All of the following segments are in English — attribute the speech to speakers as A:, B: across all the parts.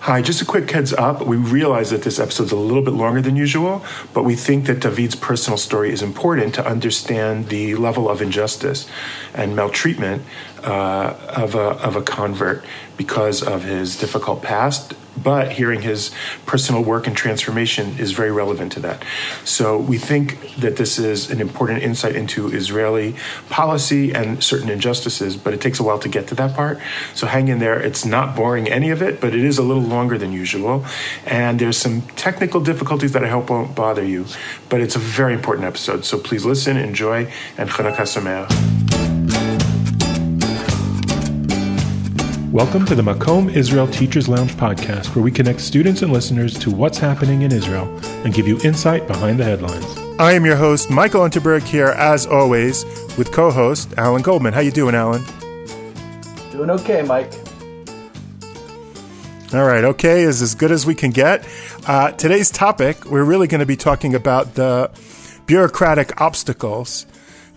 A: Hi, just a quick heads up. We realize that this episode is a little bit longer than usual, but we think that David's personal story is important to understand the level of injustice and maltreatment uh, of, a, of a convert because of his difficult past but hearing his personal work and transformation is very relevant to that. So we think that this is an important insight into Israeli policy and certain injustices, but it takes a while to get to that part. So hang in there. It's not boring, any of it, but it is a little longer than usual. And there's some technical difficulties that I hope won't bother you, but it's a very important episode. So please listen, enjoy, and Chanukah Sameach. Welcome to the Makom Israel Teachers Lounge podcast, where we connect students and listeners to what's happening in Israel and give you insight behind the headlines. I am your host, Michael Unterberg, here as always with co-host Alan Goldman. How you doing, Alan?
B: Doing okay, Mike.
A: All right, okay is as good as we can get. Uh, today's topic, we're really going to be talking about the bureaucratic obstacles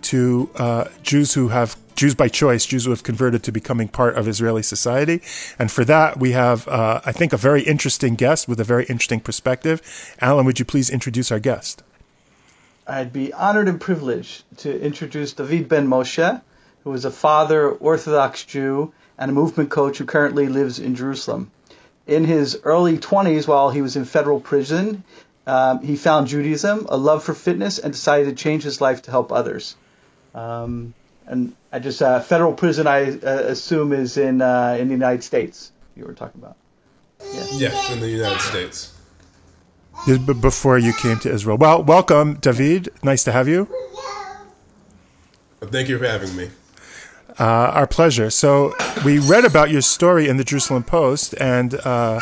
A: to uh, Jews who have Jews by choice, Jews who have converted to becoming part of Israeli society. And for that, we have, uh, I think, a very interesting guest with a very interesting perspective. Alan, would you please introduce our guest?
B: I'd be honored and privileged to introduce David Ben Moshe, who is a father, Orthodox Jew, and a movement coach who currently lives in Jerusalem. In his early 20s, while he was in federal prison, um, he found Judaism, a love for fitness, and decided to change his life to help others. Um, and I just uh, federal prison, I uh, assume, is in uh, in the United States. You were talking about.
C: Yes, yes in the United States.
A: Before you came to Israel. Well, welcome, David. Nice to have you.
C: Thank you for having me.
A: Uh, our pleasure. So we read about your story in the Jerusalem Post, and uh,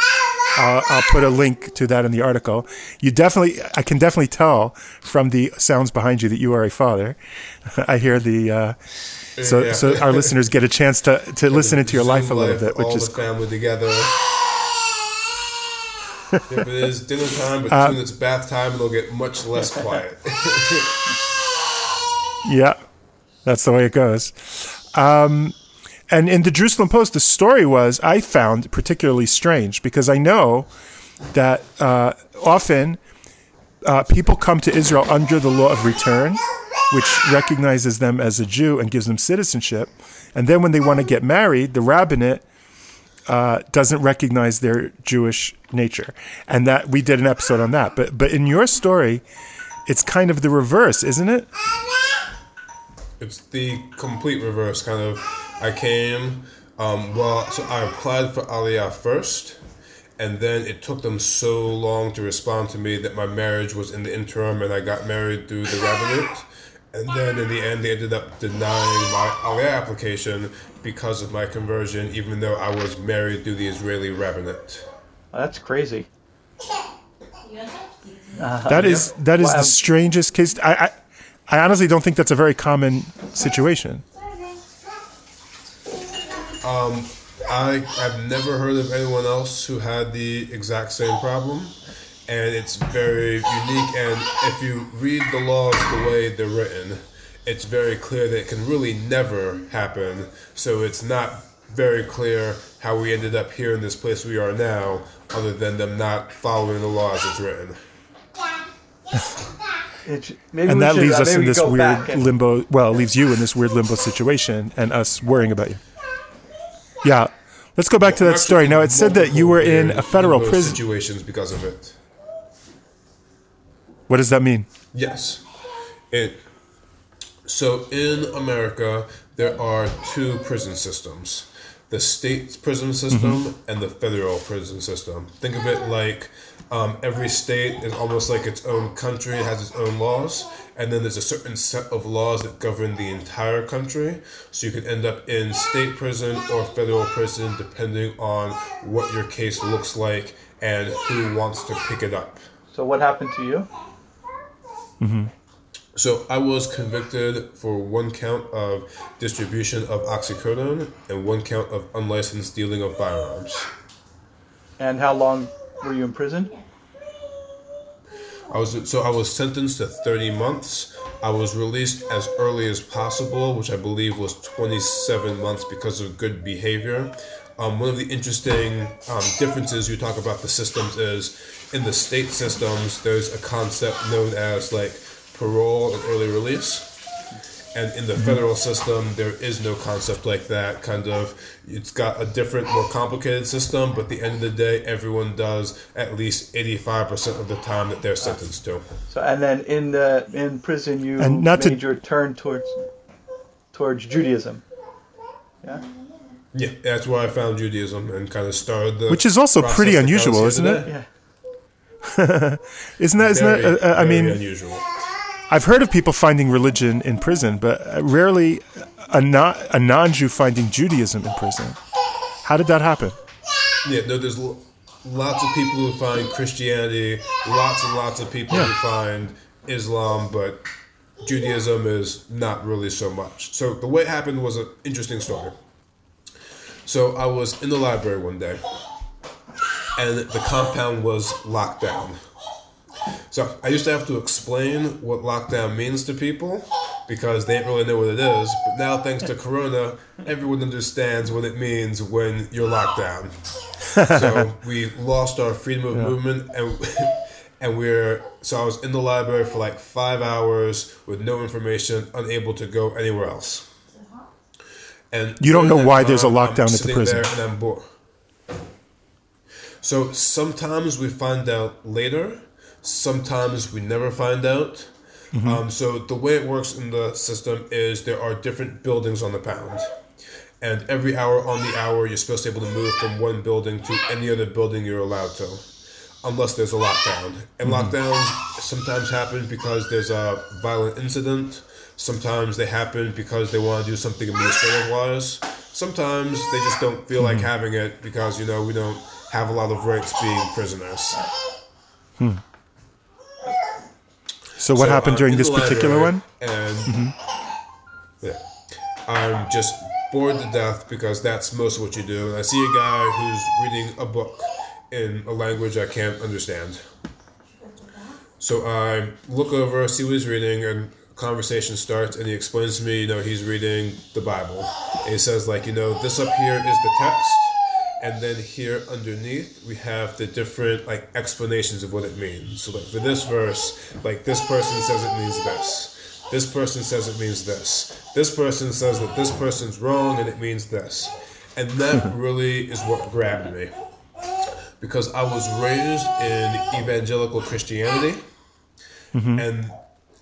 A: I'll, I'll, put a link to that in the article. You definitely, I can definitely tell from the sounds behind you that you are a father. I hear the. Uh, so, yeah. so our listeners get a chance to, to listen into your life a little bit, which
C: all
A: is
C: the family together. if it is dinner time, but uh, soon it's bath time, it'll get much less quiet.
A: yeah, that's the way it goes. Um, and in the Jerusalem Post, the story was I found particularly strange because I know that uh, often uh, people come to Israel under the law of return, which recognizes them as a Jew and gives them citizenship. And then when they want to get married, the rabbinate uh, doesn't recognize their Jewish nature. And that we did an episode on that. But but in your story, it's kind of the reverse, isn't it?
C: It's the complete reverse, kind of I came, um, well, so I applied for Aliyah first, and then it took them so long to respond to me that my marriage was in the interim, and I got married through the rabbinate. And then in the end, they ended up denying my Aliyah application because of my conversion, even though I was married through the Israeli rabbinate.
B: that's crazy.
A: Uh, that is that is well, the strangest case. I, I I honestly don't think that's a very common situation.
C: Um, I have never heard of anyone else who had the exact same problem, and it's very unique. And if you read the laws the way they're written, it's very clear that it can really never happen. So it's not very clear how we ended up here in this place we are now, other than them not following the laws as written.
A: and that should, leaves uh, us in this weird limbo. Well, it leaves you in this weird limbo situation, and us worrying about you. Yeah. Let's go back to that story. Now, it said that you were in a federal prison.
C: Situations because of it.
A: What does that mean?
C: Yes. It. So in America, there are two prison systems the state prison system mm-hmm. and the federal prison system. Think of it like um, every state is almost like its own country, it has its own laws, and then there's a certain set of laws that govern the entire country. So you could end up in state prison or federal prison depending on what your case looks like and who wants to pick it up.
B: So, what happened to you?
C: Mm-hmm. So I was convicted for one count of distribution of oxycodone and one count of unlicensed dealing of firearms.
B: And how long were you in prison?
C: I was so I was sentenced to 30 months. I was released as early as possible, which I believe was 27 months because of good behavior. Um, one of the interesting um, differences you talk about the systems is in the state systems, there's a concept known as like parole and early release. And in the
B: Mm-hmm.
C: federal system, there is no concept like that. Kind of, it's got a different, more complicated system, but at the end of the day, everyone does at least 85% of the time that they're sentenced to.
B: So and then in the in prison you
A: And not to-
B: made your turn towards towards Judaism. Yeah.
C: Yeah, that's where I found Judaism and kind of started the.
A: Which is also pretty
C: that got us
A: unusual, isn't it?
B: Yeah.
A: Isn't that? Isn't
C: Very,
A: that? Uh, uh, I mean,
C: unusual.
A: I've heard of people finding religion in prison, but uh, rarely a non a non-Jew finding Judaism in prison. How did that happen?
C: Yeah, no, there's lots of people who find Christianity, lots and lots of people
A: Yeah.
C: who find Islam, but Judaism is not really so much. So the way it happened was an interesting story. So I was in the library one day, and the compound was locked down. So I used to have to explain what lockdown means to people because they didn't really know what it is. But now, thanks to Corona, everyone understands what it means when you're locked down. so we lost our freedom of movement, and and we're so I was in the library for like five hours with no information, unable to go anywhere else. And
A: You don't know why there's a lockdown at the prison.
C: there and I'm bored. So sometimes we find out later, sometimes we never find out.
A: Mm-hmm.
C: Um, so the way it works in the system is there are different buildings on the pound. And every hour on the hour, you're supposed to be able to move from one building to any other building you're allowed to, unless there's a lockdown. And lockdowns sometimes happen because there's a violent incident. Sometimes they happen because they want to do something administrative wise. Sometimes they just don't feel like having it because, you know, we don't have a lot of rights being prisoners.
A: So what
C: So
A: happened
C: I'm
A: during this particular one?
C: And mm-hmm. yeah, I'm just bored to death because that's most of what you do. And I see a guy who's reading a book in a language I can't understand. So I look over, see what he's reading, and conversation starts, and he explains to me, you know, he's reading the Bible. And he says, like, you know, this up here is the text, and then here underneath we have the different like explanations of what it means. So like for this verse, like this person says it means this. This person says it means this. This person says that this person's wrong and it means this. And that really is what grabbed me. Because I was raised in evangelical Christianity mm-hmm. and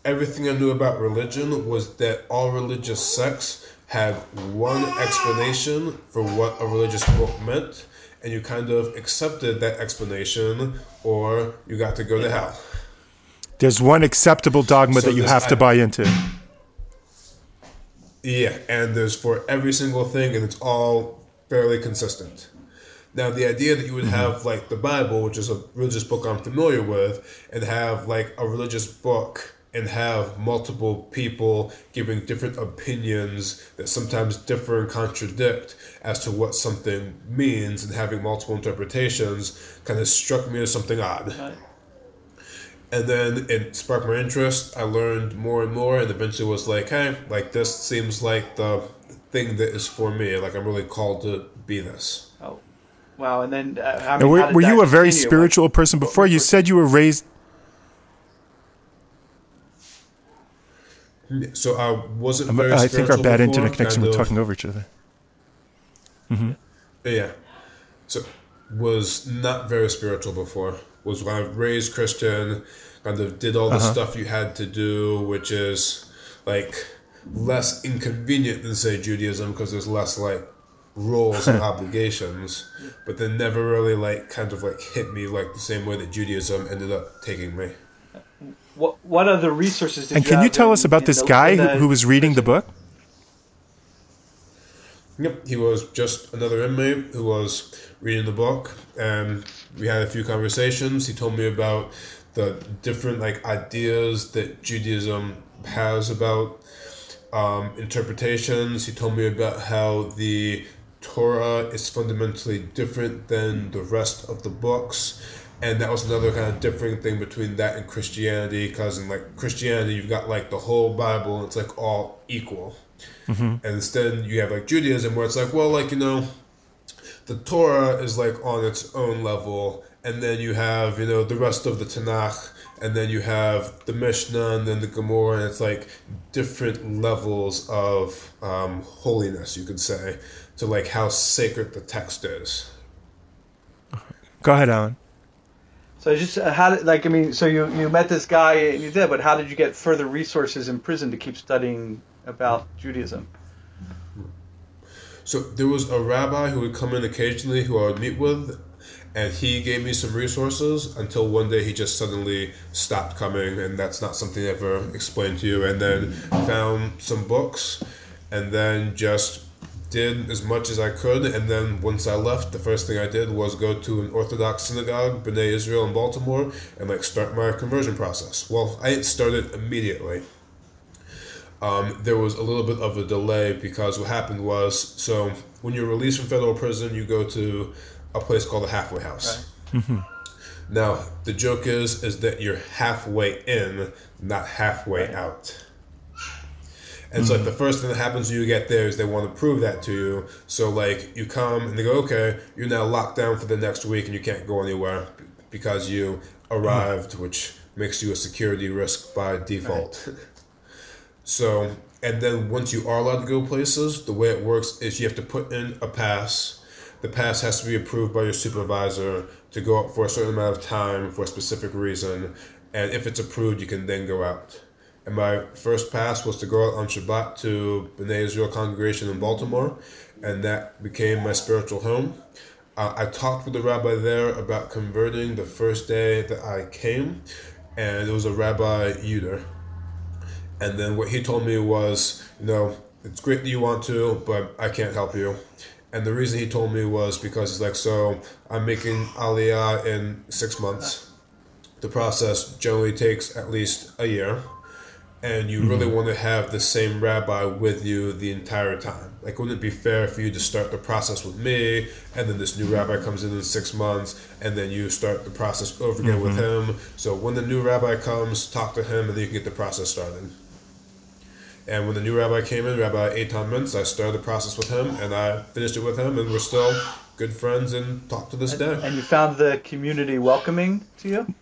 C: everything I knew about religion was that all religious sects had one explanation for what a religious book meant, and you kind of accepted that explanation, or you got to go to hell.
A: There's one acceptable dogma
C: So
A: that you have to buy into.
C: Yeah, and there's for every single thing, and it's all fairly consistent. Now, the idea that you would mm-hmm. have like the Bible, which is a religious book I'm familiar with, and have like a religious book and have multiple people giving different opinions that sometimes differ and contradict as to what something means and having multiple interpretations kind of struck me as something odd.
B: Right.
C: And then it sparked my interest. I learned more and more, and eventually was like, hey, like this seems like the thing that is for me. Like I'm really called to be this.
B: Oh, wow! And then uh, I
A: Now,
B: mean, how
A: were,
B: did
A: were
B: that
A: you a very
B: continue?
A: spiritual person before? You said you were raised.
C: So I wasn't very.
A: I think our bad
C: before,
A: internet connection. We're talking over each other.
C: Yeah. So was not very spiritual before. Was when I raised Christian, kind of did all the
A: Uh-huh.
C: stuff you had to do, which is like less inconvenient than say Judaism because there's less like roles and obligations, but then never really like kind of like hit me like the same way that Judaism ended up taking me.
B: What What other resources did
A: And
B: you
A: can you tell
B: in-
A: us about this
B: the-
A: guy who, who was reading the book?
C: Yep, he was just another inmate who was reading the book, and we had a few conversations. He told me about the different like ideas that Judaism has about um, interpretations. He told me about how the Torah is fundamentally different than the rest of the books. And that was another kind of differing thing between that and Christianity, because in like Christianity, you've got like the whole Bible, and it's like all equal. And instead, you have like Judaism, where it's like, well, like you know, the Torah is like on its own level, and then you have you know the rest of the Tanakh, and then you have the Mishnah, and then the Gemara, and it's like different levels of um, holiness, you could say, to like how sacred the text is.
A: Go ahead, Alan.
B: So just uh, how did like I mean, so you you met this guy and you did, but how did you get further resources in prison to keep studying about Judaism?
C: So there was a rabbi who would come in occasionally who I would meet with, and he gave me some resources until one day he just suddenly stopped coming, and that's not something I ever explained to you. And then found some books, and then just did as much as I could. And then once I left, the first thing I did was go to an Orthodox synagogue, B'nai Israel in Baltimore, and like start my conversion process. Well, I didn't start it immediately um, there was a little bit of a delay because what happened was so when you're released from federal prison, you go to a place called the halfway house. Right. Mm-hmm. Now the joke is is that you're halfway in, not halfway right. out. And mm-hmm. so like the first thing that happens when you get there is they want to prove that to you. So like you come and they go, okay, you're now locked down for the next week and you can't go anywhere because you arrived, mm-hmm. which makes you a security risk by default. Right. So, and then once you are allowed to go places, the way it works is you have to put in a pass. The pass has to be approved by your supervisor to go out for a certain amount of time for a specific reason. And if it's approved, you can then go out. And my first pass was to go out on Shabbat to B'nai Israel congregation in Baltimore, and that became my spiritual home. Uh, I talked with the rabbi there about converting the first day that I came, and it was a Rabbi Uter and then what he told me was, you know, it's great that you want to, but I can't help you. And the reason he told me was because he's like, so I'm making Aliyah in six months. The process generally takes at least a year. And you mm-hmm. really want to have the same rabbi with you the entire time. Like, wouldn't it be fair for you to start the process with me, and then this new rabbi comes in in six months, and then you start the process over again mm-hmm. with him? So when the new rabbi comes, talk to him, and then you can get the process started. And when the new rabbi came in, Rabbi Eitan Mintz, I started the process with him and I finished it with him, and we're still good friends and talk to this
B: and,
C: day.
B: And you found the community welcoming to you?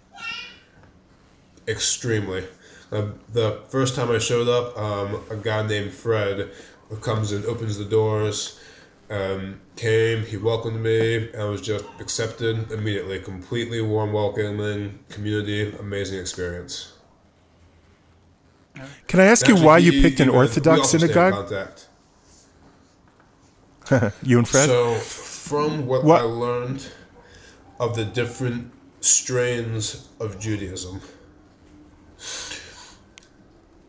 C: Extremely. Uh, the first time I showed up, um, a guy named Fred comes and opens the doors. Um, came, he welcomed me, and I was just accepted immediately. Completely warm, welcoming community, amazing experience.
A: Can I ask Actually, you why you picked an Orthodox synagogue? you and Fred.
C: So, from what, what, I learned of the different strains of Judaism,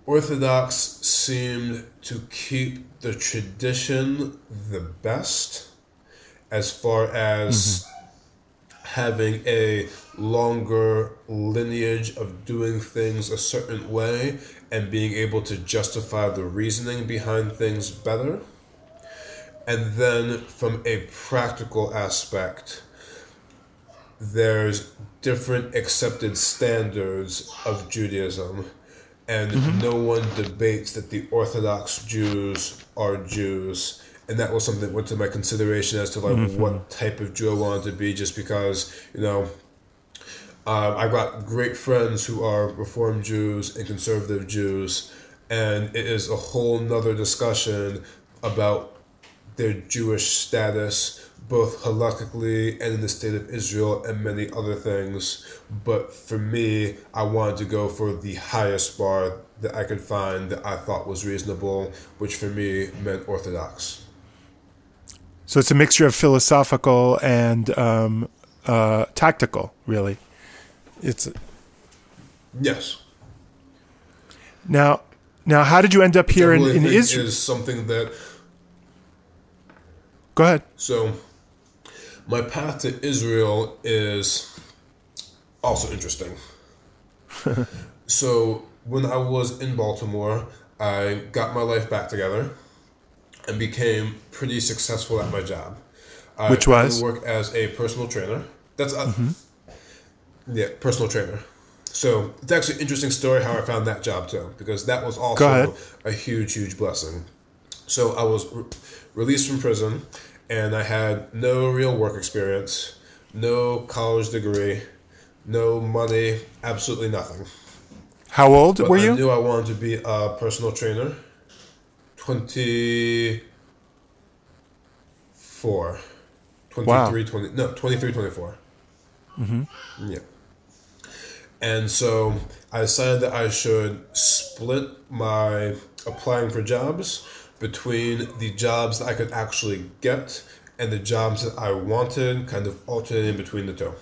C: Orthodox seemed to keep the tradition the best as far as mm-hmm having a longer lineage of doing things a certain way and being able to justify the reasoning behind things better. And then from a practical aspect, there's different accepted standards of Judaism, and mm-hmm. no one debates that the Orthodox Jews are Jews and that was something that went to my consideration as to like mm-hmm. what type of Jew I wanted to be, just because you know um, I've got great friends who are Reformed Jews and conservative Jews, and it is a whole nother discussion about their Jewish status, both halakhically and in the state of Israel, and many other things. But for me, I wanted to go for the highest bar that I could find that I thought was reasonable, which for me meant Orthodox.
A: So it's a mixture of philosophical and um, uh, tactical, really. It's
C: yes.
A: Now, now, how did you end up here in, in Israel?
C: Is something that.
A: Go ahead.
C: So, my path to Israel is also interesting. so, when I was in Baltimore, I got my life back together and became pretty successful at my job.
A: I Which was to
C: work as a personal trainer. That's a, mm-hmm. yeah, personal trainer. So it's actually an interesting story how I found that job too, because that was also a huge, huge blessing. So I was re- released from prison, and I had no real work experience, no college degree, no money, absolutely nothing.
A: How old
C: But
A: were you?
C: I knew I wanted to be a personal trainer. 24. 23,
A: Wow.
C: 20, no, 23, 24. Mm-hmm. Yeah. And so I decided that I should split my applying for jobs between the jobs that I could actually get and the jobs that I wanted, kind of alternating between the 2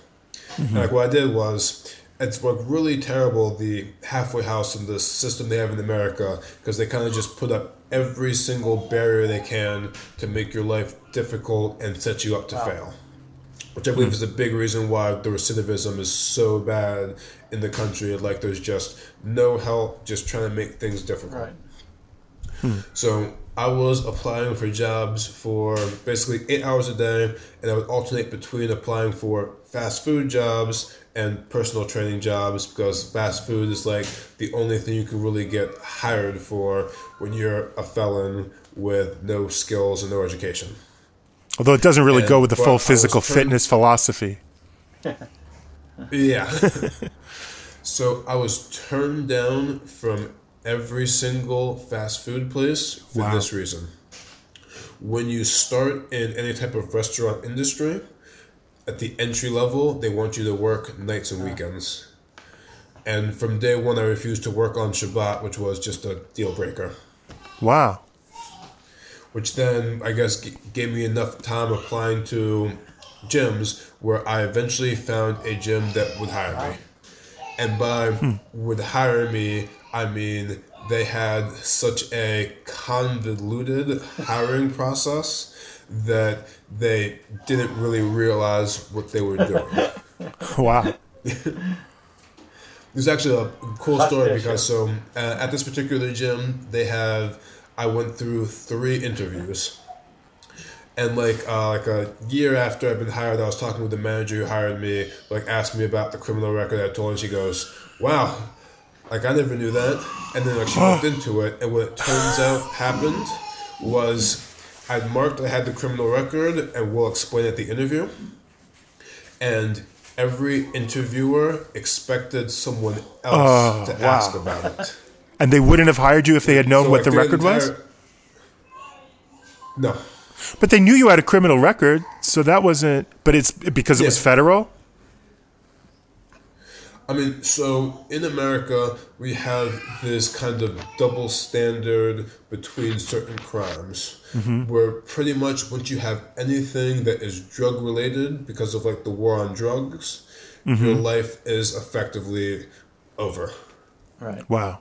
C: And like what I did was, it's like really terrible the halfway house and the system they have in America because they kind of just put up every single barrier they can to make your life difficult and set you up to fail which I believe is a big reason why the recidivism is so bad in the country. Like there's just no help, just trying to make things difficult.
B: Right.
C: So I was applying for jobs for basically eight hours a day, and I would alternate between applying for fast food jobs and personal training jobs because fast food is like the only thing you can really get hired for when you're a felon with no skills and no education.
A: Although it doesn't really
C: And-
A: go with the full physical
C: trained-
A: fitness philosophy.
C: Yeah. so I was turned down from every single fast food place for
A: Wow.
C: this reason. When you start in any type of restaurant industry, at the entry level, they want you to work nights and weekends. And from day one, I refused to work on Shabbat, which was just a deal breaker.
A: Wow.
C: Which then, I guess, g- gave me enough time applying to gyms where I eventually found a gym that would hire me. And by hmm. would hire me, I mean they had such a convoluted hiring process that they didn't really realize what they were doing.
A: Wow.
C: There's actually a cool story because so uh, at this particular gym they have I went through three interviews, and like uh, like a year after I've been hired, I was talking with the manager who hired me. Like asked me about the criminal record. I told her, and she goes, "Wow, like I never knew that." And then like she looked into it, and what it turns out happened was I'd marked I had the criminal record, and we'll explain at the interview and every interviewer expected someone else
A: Oh,
C: to
A: wow.
C: ask about it.
A: And they wouldn't have hired you if they had known
C: So,
A: what
C: like,
A: the record was?
C: No.
A: But they knew you had a criminal record, so that wasn't. But it's because it was federal.
C: I mean, so in America, we have this kind of double standard between certain crimes, where pretty much once you have anything that is drug related because of like the war on drugs, your life is effectively over.
B: Right.
A: Wow.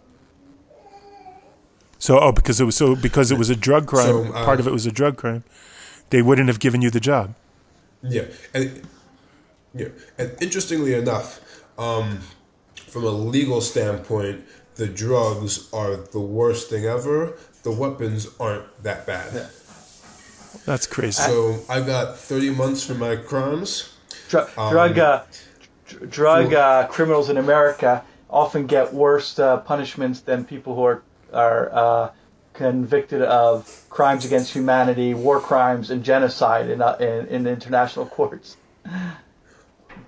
A: So oh, because it was so because it was a drug crime.
C: So, uh,
A: part of it was a drug crime. They wouldn't have given you the job.
C: Yeah, and yeah, and interestingly enough, um, from a legal standpoint, the drugs are the worst thing ever. The weapons aren't that bad.
A: That's crazy.
C: So I got thirty months for my crimes.
B: Dr-
C: Um,
B: drug uh, dr- drug uh, criminals in America often get worse uh, punishments than people who are are uh, convicted of crimes against humanity, war crimes, and genocide in uh, in, in international courts.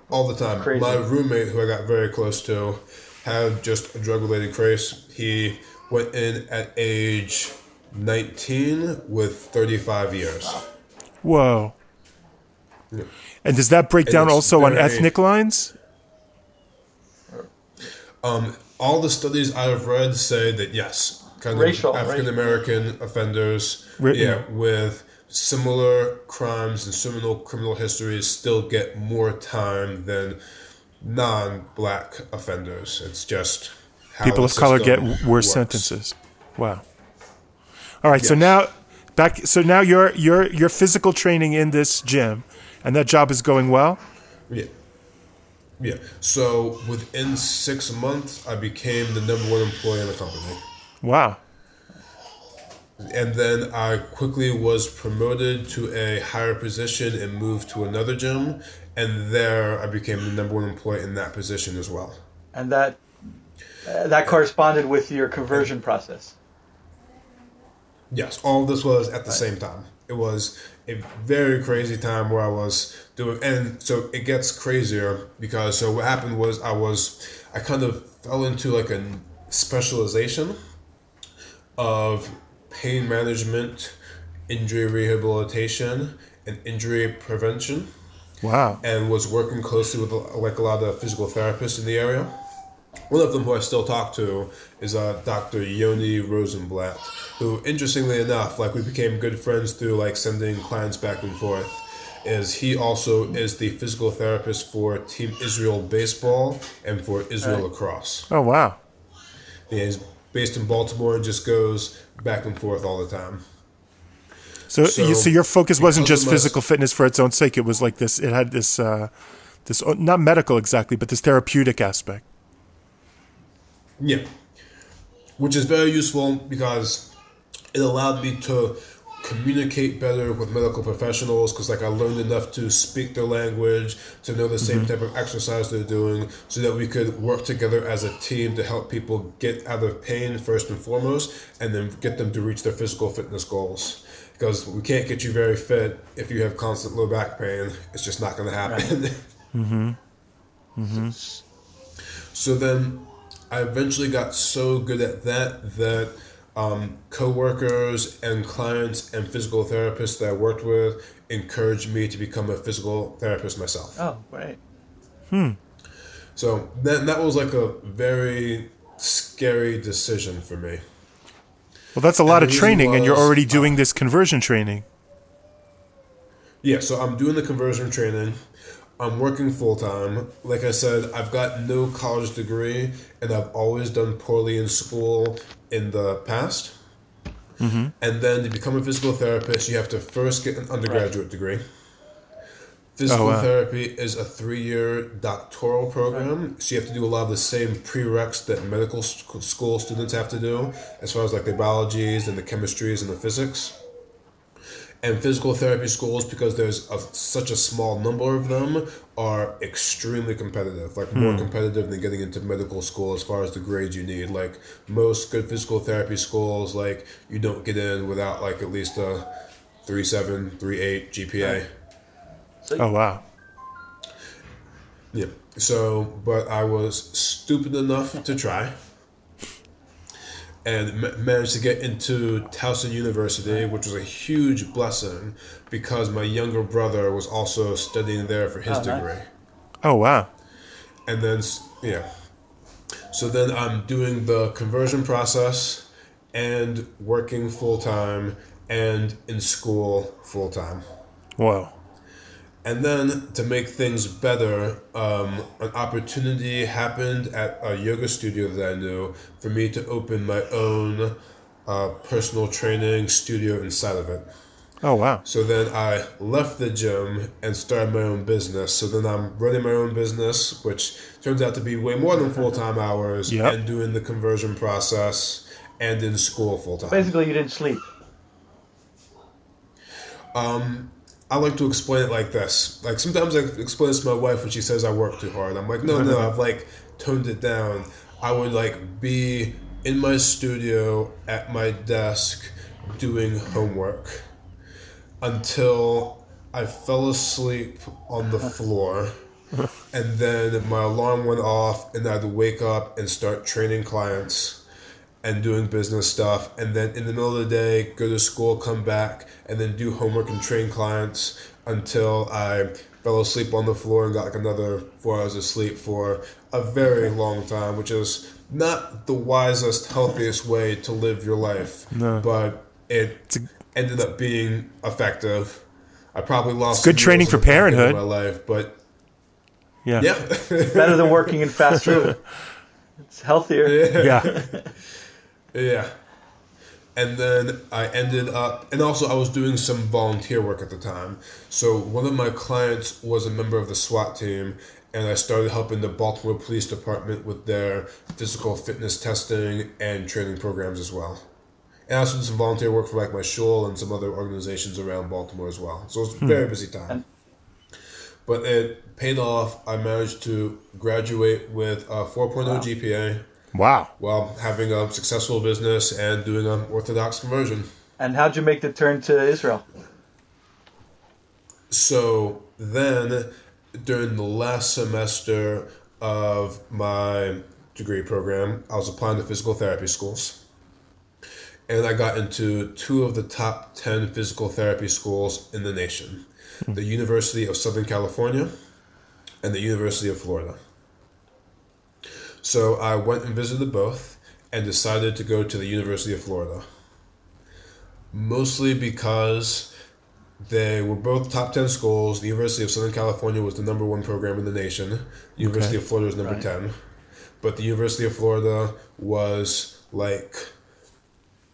C: All the time.
B: Crazy.
C: My roommate, who I got very close to, had just a drug related craze. He went in at age 19 with 35 years.
A: Whoa.
C: Yeah.
A: And does that break
C: And
A: down
C: it's
A: also on ethnic lines?
C: Um, all the studies I've read say that yes, kind
B: Racial,
C: of African American offenders,
A: Ra-
C: yeah, with similar crimes and similar criminal histories still get more time than non-black offenders. It's just how
A: People of color get worse
C: works.
A: sentences. Wow. All right. So now back. So now your your you're you're physical training in this gym, and that job is going well.
C: Yeah. Yeah. So within six months, I became the number one employee in the company.
A: Wow.
C: And then I quickly was promoted to a higher position and moved to another gym. And there I became the number one employee in that position as well.
B: and that uh, that corresponded with your conversion process.
C: Yes, all of this was at the same time. it was a very crazy time where I was doing, and so it gets crazier because so what happened was I was I kind of fell into like a specialization of pain management, injury rehabilitation, and injury prevention,
A: Wow.
C: and was working closely with like a lot of physical therapists in the area. One of them who I still talk to is uh, Dr. Yoni Rosenblatt, who, interestingly enough, like we became good friends through like sending clients back and forth. Is he also is the physical therapist for Team Israel baseball and for Israel
B: Right.
C: lacrosse.
A: Oh wow.
C: Yeah, he's based in Baltimore and just goes back and forth all the time.
A: So,
C: So,
A: you, so your focus wasn't just physical fitness for its own sake. It was like this. It had this, uh, this uh, not medical exactly, but this therapeutic aspect.
C: Yeah. Which is very useful because it allowed me to communicate better with medical professionals because like I learned enough to speak their language, to know the same mm-hmm. type of exercise they're doing so that we could work together as a team to help people get out of pain first and foremost and then get them to reach their physical fitness goals. Because we can't get you very fit if you have constant low back pain. It's just not going to happen. Mm-hmm. Mm-hmm. So then I eventually got so good at that that um, coworkers and clients and physical therapists that I worked with encouraged me to become a physical therapist myself.
B: Oh, right. Hmm.
C: So that, that was like a very scary decision for me.
A: Well, that's a lot
C: the
A: of
C: reason
A: training, and you're
C: was,
A: already
C: uh,
A: doing this conversion training.
C: Yeah, so I'm doing the conversion training. I'm working full time. Like I said, I've got no college degree, and I've always done poorly in school in the past. Mm-hmm. And then to become a physical therapist, you have to first get an undergraduate degree. Physical
A: Oh, wow.
C: therapy is a three year doctoral program, so you have to do a lot of the same prereqs that medical school students have to do, as far as like the biologies and the chemistries and the physics and physical therapy schools because there's a, such a small number of them are extremely competitive like more hmm. competitive than getting into medical school as far as the grades you need. Like most good physical therapy schools like you don't get in without like at least a 3.7 3.8 gpa
B: So
A: Oh wow.
C: yeah. So but i was stupid enough to try and ma- managed to get into Towson University, which was a huge blessing because my younger brother was also studying there for his
B: Oh, nice.
C: degree.
A: Oh wow.
C: And then, yeah. So then I'm doing the conversion process and working full time and in school full time.
A: Whoa.
C: And then to make things better, um, an opportunity happened at a yoga studio that I knew for me to open my own uh, personal training studio inside of it.
A: Oh wow.
C: So then I left the gym and started my own business. So then I'm running my own business, which turns out to be way more than full time hours,
A: Yep.
C: and doing the conversion process and in school full time.
B: basically, you didn't sleep.
C: I like to explain it like this. Like sometimes I explain this to my wife when she says I work too hard. I'm like, no, no, I've like toned it down. I would like be in my studio at my desk doing homework until I fell asleep on the floor. and then my alarm went off and I'd wake up and start training clients and doing business stuff and then in the middle of the day go to school come back and then do homework and train clients until i fell asleep on the floor and got like another four hours of sleep for a very long time which is not the wisest healthiest way to live your life
A: No.
C: but it
A: a-
C: ended up being effective i probably lost
A: good training for
C: on the back end of
A: parenthood.
C: my life but
A: Yeah.
C: yeah
B: Better than working in fast food. It's healthier.
A: Yeah.
C: Yeah. And then I ended up, and also I was doing some volunteer work at the time. So one of my clients was a member of the SWAT team, and I started helping the Baltimore Police Department with their physical fitness testing and training programs as well. And I also did some volunteer work for like my shul and some other organizations around Baltimore as well. So it was a very busy time. But it paid off. I managed to graduate with a 4.0 GPA
A: Wow.
C: Well, having a successful business and doing an Orthodox conversion.
B: And how'd you make the turn to Israel?
C: so then during the last semester of my degree program, I was applying to physical therapy schools. And I got into two of the top 10 physical therapy schools in the nation hmm. the University of Southern California and the University of Florida. So I went and visited both and decided to go to the University of Florida. Mostly because they were both top 10 schools. The University of Southern California was the number one program in the nation. The University
A: Okay.
C: of Florida was number
B: Right.
C: 10. But the University of Florida was like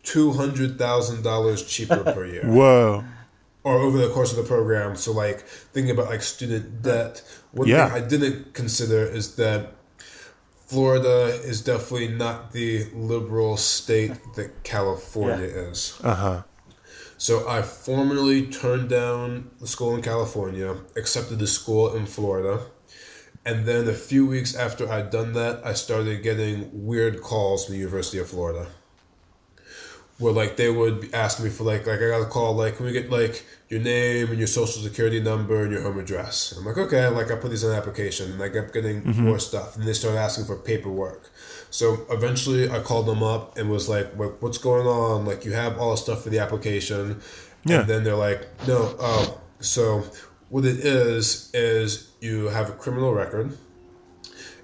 C: $200,000 cheaper per year
A: Whoa.
C: or over the course of the program. So, like, thinking about like student debt, one
A: Yeah.
C: thing I didn't consider is that Florida is definitely not the liberal state that California is.
A: Uh huh.
C: So I formally turned down the school in California, accepted the school in Florida, and then a few weeks after I'd done that, I started getting weird calls from the University of Florida. Where like they would ask me for like like I got a call like can we get like your name and your social security number and your home address? And I'm like okay, like I put these in an application and I kept getting mm-hmm. more stuff and they started asking for paperwork. So eventually I called them up and was like, what's going on? Like you have all the stuff for the application.
A: Yeah.
C: And then they're like, no, oh, so what it is, is you have a criminal record.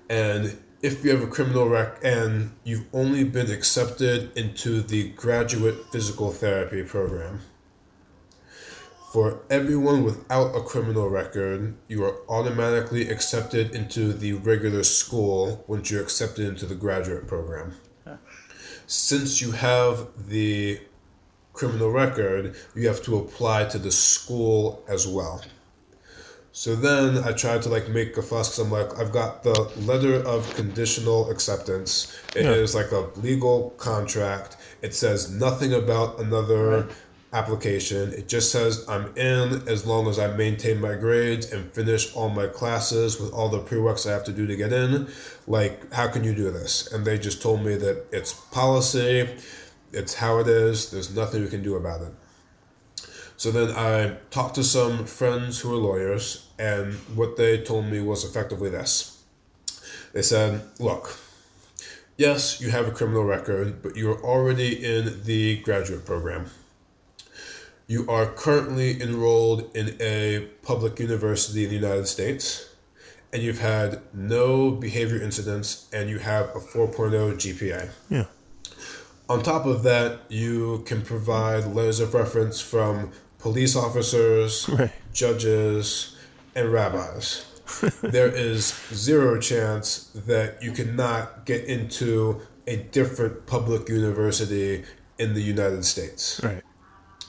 C: And if you have a criminal rec and you've only been accepted into the graduate physical therapy program, for everyone without a criminal record, you are automatically accepted into the regular school once you're accepted into the graduate program. Since you have the criminal record, you have to apply to the school as well. So then I tried to like make a fuss because I'm like, I've got the letter of conditional acceptance. It is
A: Yeah.
C: like a legal contract. It says nothing about another application. It just says I'm in as long as I maintain my grades and finish all my classes with all the prereqs I have to do to get in. Like, how can you do this? And they just told me that it's policy, it's how it is, there's nothing we can do about it. So then I talked to some friends who are lawyers, and what they told me was effectively this. They said, Look, yes, you have a criminal record, but you're already in the graduate program. You are currently enrolled in a public university in the United States, and you've had no behavior incidents, and you have a 4.0 GPA.
A: Yeah.
C: On top of that, you can provide letters of reference from police officers,
A: Right.
C: judges, and rabbis. there is zero chance that you cannot get into a different public university in the United States.
A: Right.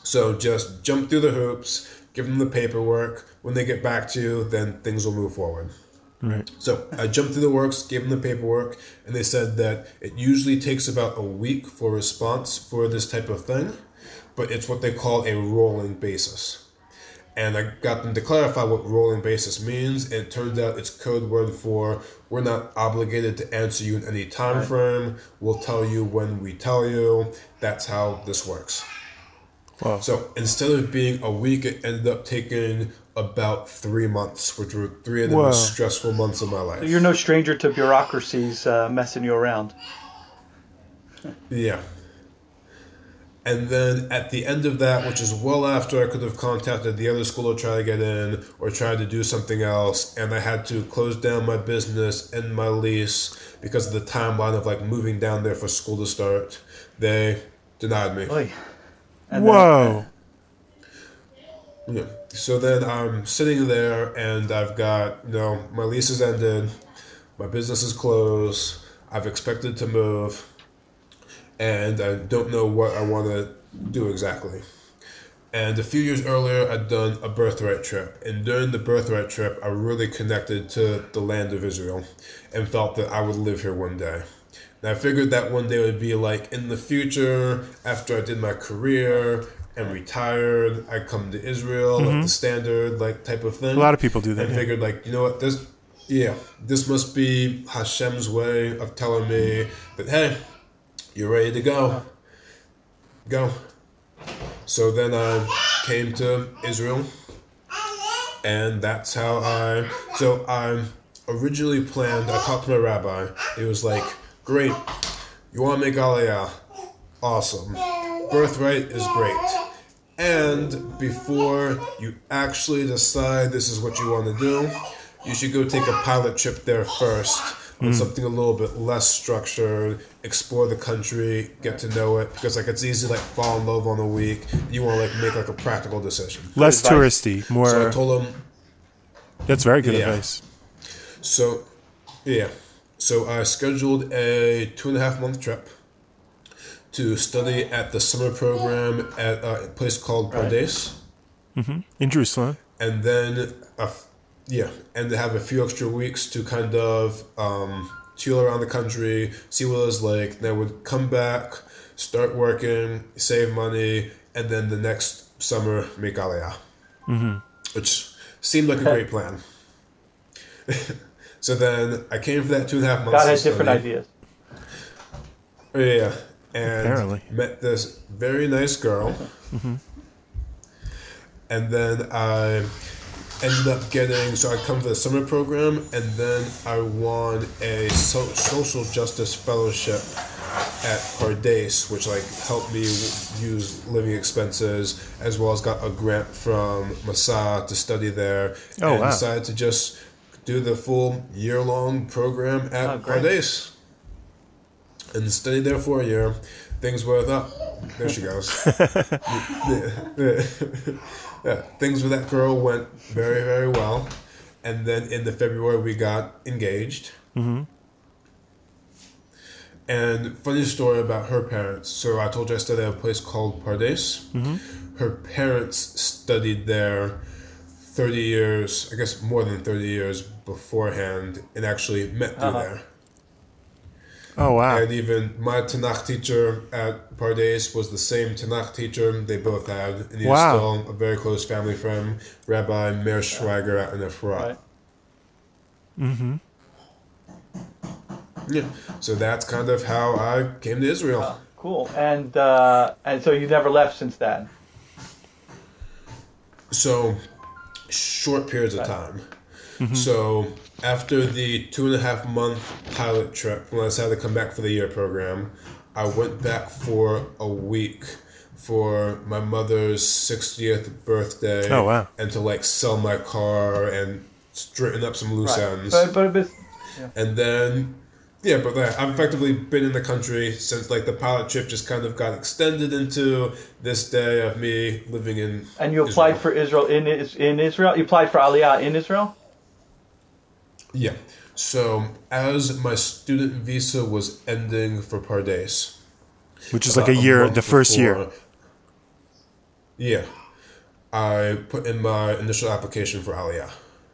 C: So just jump through the hoops, give them the paperwork. When they get back to you, then things will move forward.
A: Right.
C: So I jumped through the works, gave them the paperwork, and they said that it usually takes about a week for response for this type of thing, but it's what they call a rolling basis. And I got them to clarify what rolling basis means, and it turns out it's code word for we're not obligated to answer you in any time frame. We'll tell you when we tell you. That's how this works.
A: Wow.
C: So instead of being a week, it ended up taking about three months, which were three of the
A: Wow.
C: most stressful months of my life.
B: You're no stranger to bureaucracies uh, messing you around.
C: Yeah. And then at the end of that, which is well after I could have contacted the other school to try to get in or tried to do something else, and I had to close down my business and my lease because of the timeline of like moving down there for school to start, they denied me.
B: Oy. And then-
A: Whoa.
C: Yeah. So then I'm sitting there and I've got, you know, my lease is ended, my business is closed, I've expected to move, and I don't know what I want to do exactly. And a few years earlier, I'd done a birthright trip. And during the birthright trip, I really connected to the land of Israel and felt that I would live here one day. And I figured that one day would be like in the future, after I did my career and retired, I'd come to Israel, like mm-hmm. the standard like type of thing.
A: A lot of people do that.
C: And
A: yeah.
C: figured like, you know what, this yeah, this must be Hashem's way of telling me that hey, you're ready to go. Go. So then I came to Israel and that's how I. So I originally planned. I talked to my rabbi. It was like, great, you want to make aliyah, awesome. Birthright is great. And before you actually decide this is what you want to do, you should go take a pilot trip there first on mm. something a little bit less structured, explore the country, get to know it, because like it's easy to like fall in love on a week. You want to like make like a practical decision.
A: Less
B: advice.
A: touristy, more.
C: So I told him,
A: that's very good
C: Yeah.
A: advice.
C: so yeah, so I scheduled a two and a half month trip to study at the summer program at a place called
B: Right.
C: Pardes. Mm-hmm.
A: In Jerusalem.
C: and then a f- yeah, and to have a few extra weeks to kind of um, chill around the country, see what it was like. Then I would come back, start working, save money, and then the next summer make Aliyah, mm-hmm. which seemed like a great plan. so then I came for that two and a half months.
B: God
C: to
B: has different ideas.
C: Yeah, and
A: Apparently.
C: met this very nice girl, and then I ended up getting. So I come for the summer program, and then I won a so, social justice fellowship at Pardes, which like helped me use living expenses, as well as got a grant from Massa to study there,
A: Oh,
C: and
A: wow.
C: decided to just do the full year long program at
B: Oh.
C: Pardes and stayed there for a year. Things were up. There she goes. yeah, things with that girl went very, very well. And then in the February, we got engaged. Mm-hmm. And funny story about her parents. So I told you I studied at a place called Pardes. Her parents studied there 30 years, I guess more than 30 years beforehand, and actually met through
B: Uh-huh.
C: there.
A: Oh wow.
C: And even my Tanakh teacher at Pardes was the same Tanakh teacher they both had. And he's
A: Wow.
C: still a very close family friend, Rabbi Meir Schweiger out in Efrat.
B: Right. Mm-hmm.
C: Yeah. So that's kind of how I came to Israel.
B: Ah, cool. And uh, and so you've never left since then.
C: So, short periods of time. Mm-hmm. So, after the two and a half month pilot trip, when I decided to come back for the year program, I went back for a week for my mother's 60th birthday.
A: Oh, wow.
C: And to like sell my car and straighten up some loose ends.
B: But but, but
C: And then, yeah, but I've effectively been in the country since like the pilot trip just kind of got extended into this day of me living in.
B: and you applied
C: Israel.
B: for Israel in Is- in Israel. You applied for Aliyah in Israel.
C: Yeah. So as my student visa was ending for Pardes,
A: Which is like a year,
C: month
A: the first year.
C: Yeah, I put in my initial application for Aliyah.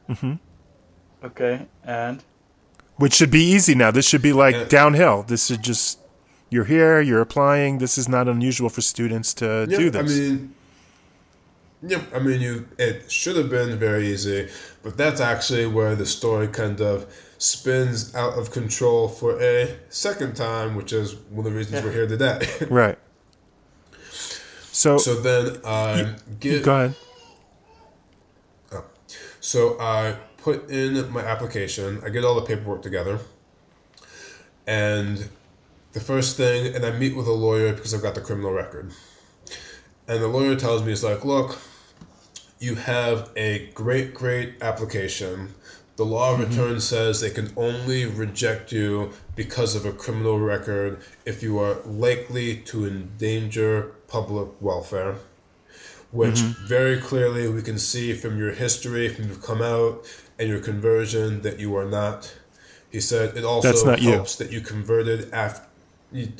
C: Mm-hmm.
B: Okay. And
A: Which should be easy now. This should be like
C: Yeah.
A: downhill. This is just you're here, you're applying. This is not unusual for students to
C: Yeah,
A: do this.
C: I mean, yeah, I mean, you. It should have been very easy, but that's actually where the story kind of spins out of control for a second time, which is one of the reasons we're here today.
A: right. So,
C: so then I get
A: go ahead. Oh.
C: So I put in my application. I get all the paperwork together, and the first thing, and I meet with a lawyer because I've got the criminal record. And the lawyer tells me, "It's like, look, you have a great, great application. The law of mm-hmm. return says they can only reject you because of a criminal record if you are likely to endanger public welfare." which mm-hmm. very clearly we can see from your history, from you've come out and your conversion that you are not. He said it also
A: not you.
C: helps that you converted after.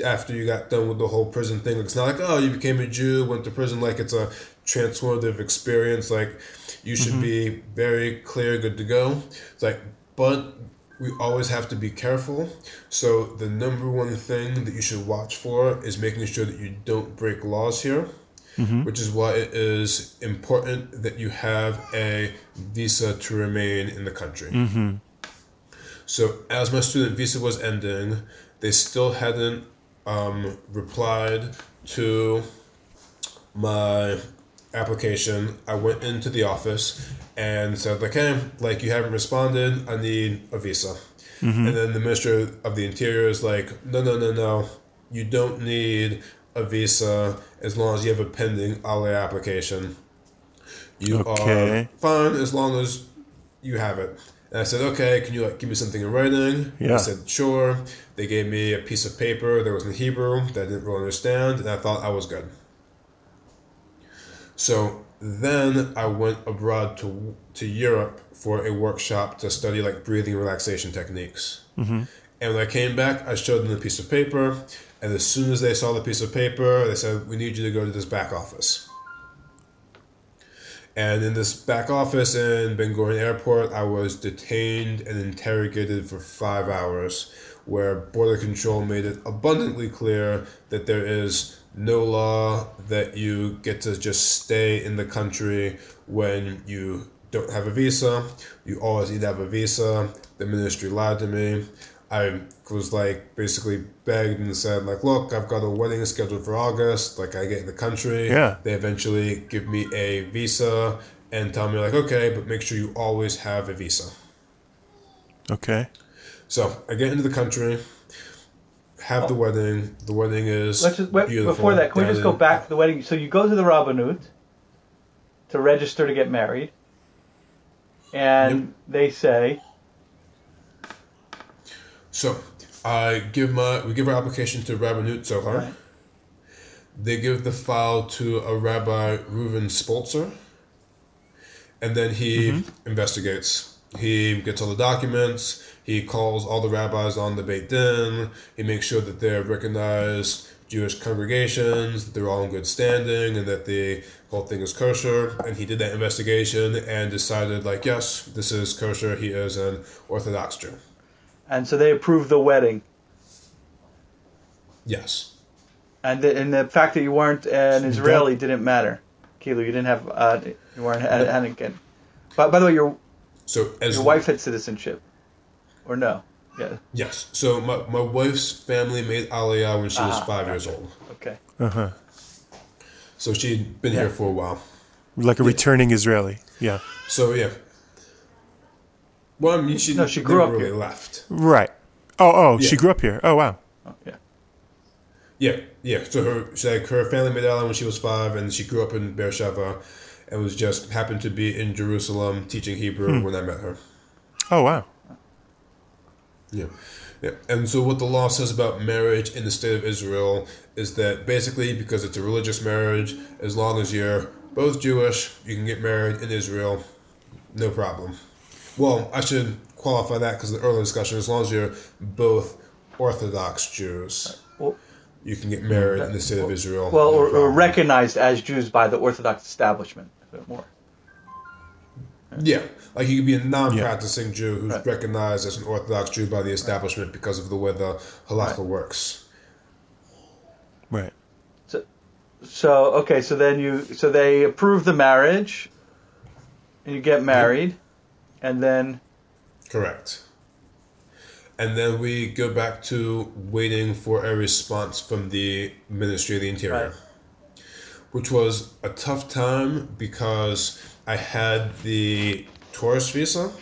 C: After you got done with the whole prison thing, it's not like oh you became a Jew, went to prison. Like it's a transformative experience. Like you should mm-hmm. be very clear, good to go. It's like, but we always have to be careful. So the number one thing that you should watch for is making sure that you don't break laws here mm-hmm. which is why it is important that you have a visa to remain in the country. Mm-hmm. So, as my student visa was ending, they still hadn't um, replied to my application, I went into the office and said, like, hey, like you haven't responded, I need a visa. Mm-hmm. And then the Minister of the Interior is like, no, no, no, no, you don't need a visa as long as you have a pending Aliyah application. You
A: Okay.
C: are fine as long as you have it. And I said, okay, can you like give me something in writing?
A: Yeah.
C: I said, sure. They gave me a piece of paper that was in Hebrew that I didn't really understand, and I thought I was good. So then I went abroad to to Europe for a workshop to study like breathing relaxation techniques. Mm-hmm. And when I came back, I showed them the piece of paper, and as soon as they saw the piece of paper, they said, "We need you to go to this back office." And in this back office in Ben Gurion Airport, I was detained and interrogated for five hours, where Border Control made it abundantly clear that there is no law that you get to just stay in the country when you don't have a visa. You always need to have a visa. The ministry lied to me. I was like basically begged and said like, look, I've got a wedding scheduled for August. Like I get in the country.
A: Yeah.
C: They eventually give me a visa and tell me like, okay, but make sure you always have a visa.
A: Okay.
C: So I get into the country, have the oh. wedding. The wedding is
B: Let's just wait,
C: beautiful.
B: before that. Can we just go back to the wedding? So you go to the Rabbanut to register to get married, and
C: Yep.
B: they say,
C: So I give my we give our application to Rabbanut Tzohar.
B: Right.
C: They give the file to a Rabbi Reuven Spolter, and then he mm-hmm. investigates. He gets all the documents. He calls all the rabbis on the Beit Din. He makes sure that they're recognized Jewish congregations, that they're all in good standing, and that the whole thing is kosher. And he did that investigation and decided, like, yes, this is kosher. He is an Orthodox Jew.
B: and so they approved the wedding,
C: Yes.
B: and the, and the fact that you weren't an Israeli didn't matter. Kilo, you didn't have, uh, you weren't Anakin. But by the way, your
C: So as
B: your wife had citizenship, or no? Yeah.
C: Yes. So my, my wife's family made Aliyah when she was
B: Ah,
C: five years old.
B: Okay.
A: Uh huh.
C: So she'd been
B: Yeah.
C: here for a while.
A: Like a returning Israeli. Yeah.
C: So yeah. Well, I mean, she
B: No, she grew
C: never
B: up
C: really
B: here.
C: left.
A: Right. Oh, oh, she grew up here. Oh, wow.
B: Oh, yeah.
C: Yeah, yeah. So her, she, like her family made Aliyah when she was five, and she grew up in Beersheba, and was just happened to be in Jerusalem teaching Hebrew when I met her.
A: Oh, wow.
C: Yeah. Yeah. And so what the law says about marriage in the state of Israel is that basically because it's a religious marriage, as long as you're both Jewish, you can get married in Israel, no problem. Well, I should qualify that because the earlier discussion, as long as you're both Orthodox Jews,
B: Well,
C: you can get married in the state of Israel.
B: well
C: no
B: or, or recognized as Jews by the Orthodox establishment. a bit More.
C: Yeah, like you could be a non-practicing Jew who's
B: Right.
C: recognized as an Orthodox Jew by the establishment because of the way the halakha works.
A: Right.
B: So so okay, so then you so they approve the marriage, and you get married, and then
C: Correct. And then we go back to waiting for a response from the Ministry of the Interior,
B: Right.
C: which was a tough time because I had the tourist visa,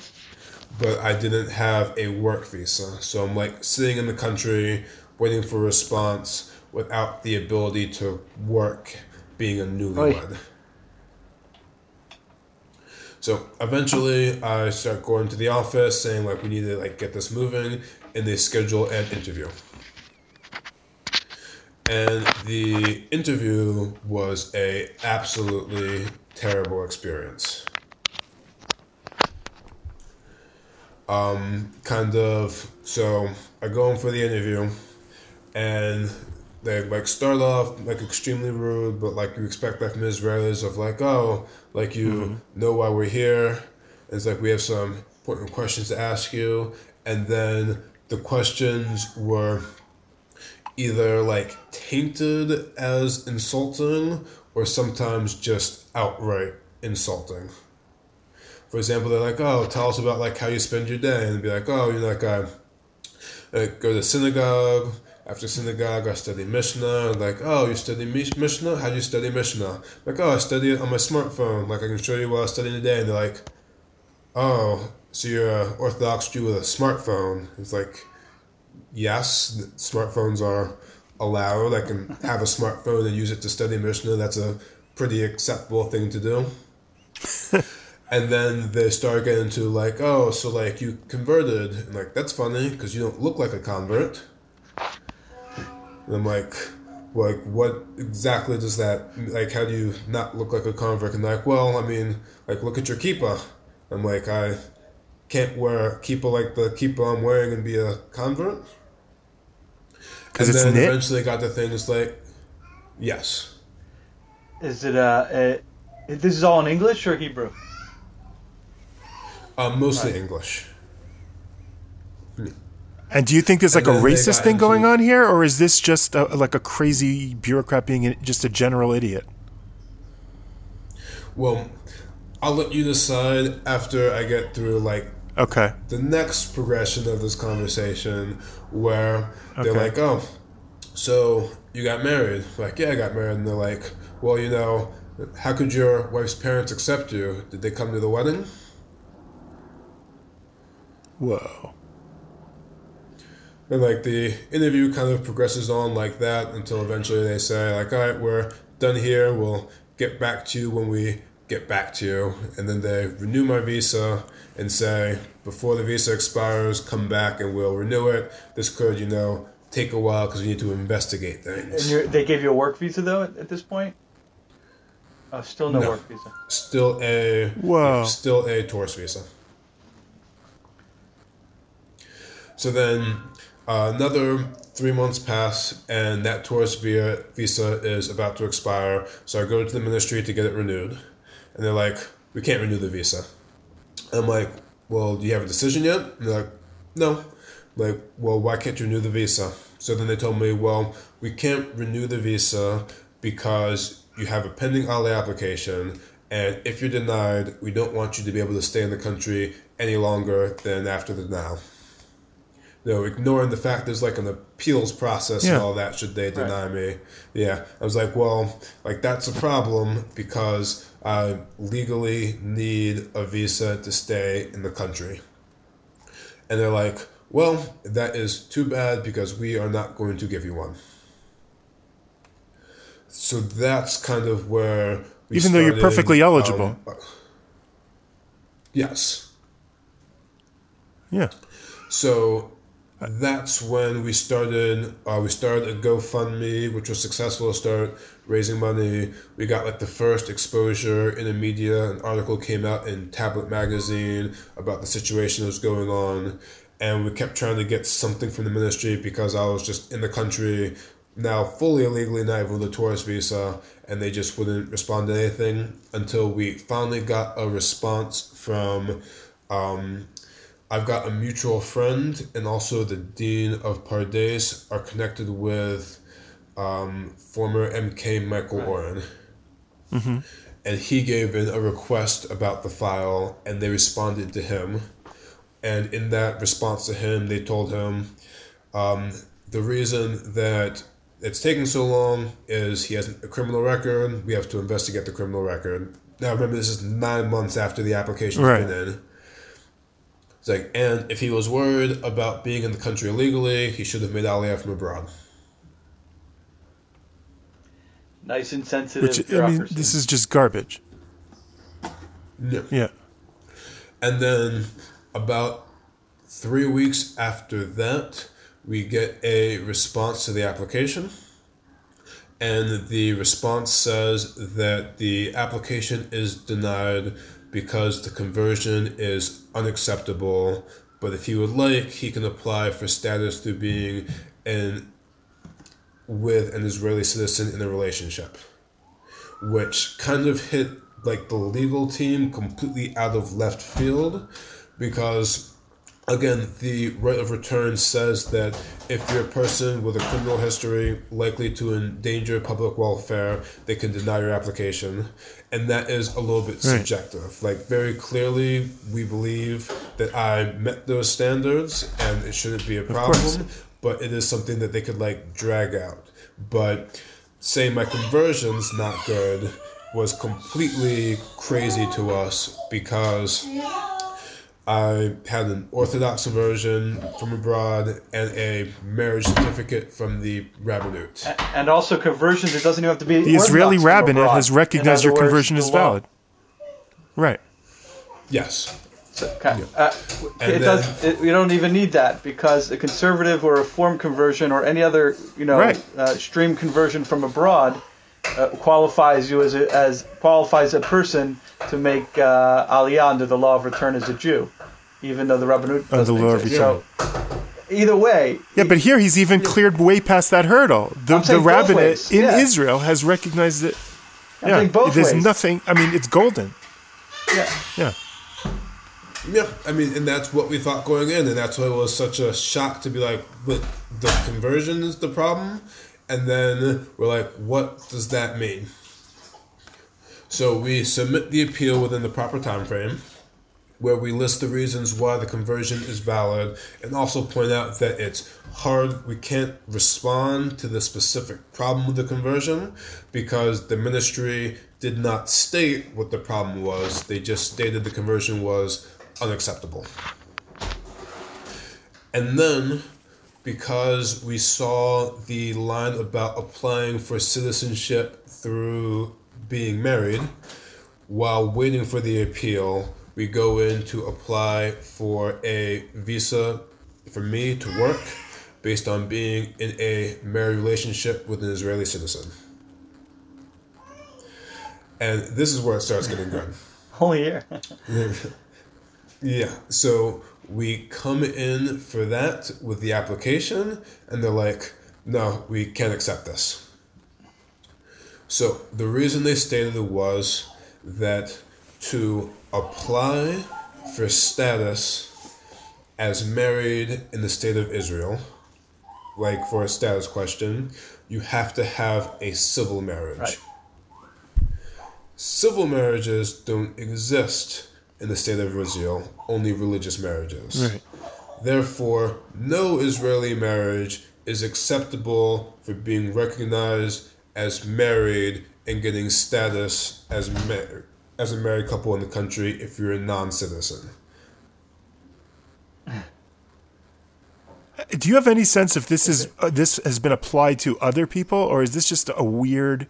C: but I didn't have a work visa. So I'm like sitting in the country waiting for a response without the ability to work being a newlywed. So eventually, I start going to the office saying like we need to like get this moving, and they schedule an interview. And the interview was a absolutely terrible experience. Um, kind of. So I go in for the interview, and they like start off like extremely rude, but like you expect that from Israelis of like, oh, like you know why we're here. It's like we have some important questions to ask you, and then the questions were either like tainted as insulting or sometimes just outright insulting. For example, they're like, "Oh, tell us about like how you spend your day," and be like, "Oh, you know, like I, I go to synagogue, after synagogue, I study Mishnah. Like, oh, you study Mishnah? How do you study Mishnah? Like, oh, I study it on my smartphone. Like, I can show you what I study today. And they're like, oh, so you're an Orthodox Jew with a smartphone. It's like, yes, smartphones are allowed. I can have a smartphone and use it to study Mishnah. That's a pretty acceptable thing to do. and then they start getting into like, oh, so like you converted, and like that's funny because you don't look like a convert. And I'm like, like what exactly does that like? How do you not look like a convert? And like, well, I mean, like look at your kippah. I'm like, I can't wear a kippah like the kippah I'm wearing and be a convert.
A: Because
C: And
A: it's
C: then
A: knit.
C: eventually got the thing. It's like, yes,
B: Is it uh, uh this is all in English or Hebrew?
C: uh, mostly English.
A: And do you think there's like a
C: And then
A: racist
C: got
A: thing going
C: into-
A: on here, or is this just a, like a crazy bureaucrat being just a general idiot?
C: Well, I'll let you decide after I get through like
A: Okay.
C: the next progression of this conversation where they're
A: Okay.
C: like, oh, so you got married? Like, yeah, I got married. And they're like, well, you know, how could your wife's parents accept you? Did they come to the wedding?
A: Whoa.
C: And like the interview kind of progresses on like that until eventually they say, like, all right, we're done here. We'll get back to you when we get back to you. And then they renew my visa and say, before the visa expires, come back and we'll renew it. This could, you know, take a while because we need to investigate
B: And
C: things.
B: you're, they gave you a work visa though at, at this point. Oh, still no,
C: No.
B: work visa.
C: Still a
A: Whoa.
C: still a tourist visa. So then uh, another three months pass, and that tourist via visa is about to expire. So I go to the ministry to get it renewed, and they're like, "We can't renew the visa." I'm like, "Well, do you have a decision yet?" And they're like, "No." I'm like, well, why can't you renew the visa? So then they told me, well, we can't renew the visa because you have a pending Aliyah application, and if you're denied, we don't want you to be able to stay in the country any longer than after the denial. No, ignoring the fact there's like an appeals process and all that should they deny me. Yeah. I was like, well, like that's a problem because I legally need a visa to stay in the country. And they're like, well, that is too bad because we are not going to give you one. So that's kind of where we
A: Even though you're perfectly eligible.
C: um, yes.
A: Yeah.
C: So that's when we started. Uh, we started a GoFundMe, which was successful to start raising money. We got like the first exposure in the media. An article came out in Tablet magazine about the situation that was going on, and we kept trying to get something from the ministry because I was just in the country now fully illegally, not even with a tourist visa, and they just wouldn't respond to anything until we finally got a response from. Um, I've got a mutual friend and also the dean of Pardes are connected with um, former MK Michael Oren. And he gave in a request about the file and they responded to him. And in that response to him, they told him um, the reason that it's taking so long is he has a criminal record. We have to investigate the criminal record. Now, remember, this is nine months after the application's
A: Right.
C: been in. It's like, and if he was worried about being in the country illegally, he should have made Aliyah from abroad.
B: Nice and sensitive.
A: Which I mean, this is just garbage.
C: Yeah.
A: Yeah.
C: And then about three weeks after that, we get a response to the application. And the response says that the application is denied because the conversion is unacceptable. But if he would like, he can apply for status through being in with an Israeli citizen in a relationship which kind of hit like the legal team completely out of left field because again the right of return says that if you're a person with a criminal history likely to endanger public welfare they can deny your application. And that is a little bit
A: Right.
C: subjective. Like very clearly we believe that i met those standards and it shouldn't be a problem but it is something that they could like drag out. But saying my conversion's not good was completely crazy to us because I had an Orthodox conversion from abroad and a marriage certificate from the rabbinate.
B: And also conversions, it doesn't even have to be.
A: The Israeli
B: Orthodox from
A: rabbinate has recognized your conversion as valid. Right.
C: Yes.
B: So, okay. Uh, it
C: then-
B: does. It, we don't even need that because a conservative or a form conversion or any other, you know,
A: Right.
B: uh, stream conversion from abroad uh, qualifies you as a, as qualifies a person to make uh, aliyah under the law of return as a Jew, even though the rabbinut
A: Under the law of
B: exist. So, either way,
A: Yeah, but here he's even cleared way past that hurdle. The, the rabbinate in
B: yeah.
A: Israel has recognized it. Yeah, there's
B: ways.
A: nothing. I mean, it's golden.
B: yeah.
A: Yeah.
C: Yeah, I mean, and that's what we thought going in, and that's why it was such a shock to be like, but the conversion is the problem, and then we're like, what does that mean? So we submit the appeal within the proper time frame, where we list the reasons why the conversion is valid, and also point out that it's hard. We can't respond to the specific problem with the conversion because the ministry did not state what the problem was. They just stated the conversion was unacceptable. And then, because we saw the line about applying for citizenship through being married, while waiting for the appeal, we go in to apply for a visa for me to work based on being in a married relationship with an Israeli citizen. And this is where it starts getting good.
B: Whole year.
C: Yeah, so we come in for that with the application, and they're like, no, we can't accept this. So the reason they stated it was that to apply for status as married in the state of Israel, like for a status question, you have to have a civil marriage.
B: Right.
C: Civil marriages don't exist in the state of Israel, only religious marriages.
A: Right.
C: Therefore, no Israeli marriage is acceptable for being recognized as married and getting status as mar- as a married couple in the country if you're a non-citizen.
A: Do you have any sense if this is uh, this has been applied to other people, or is this just a weird?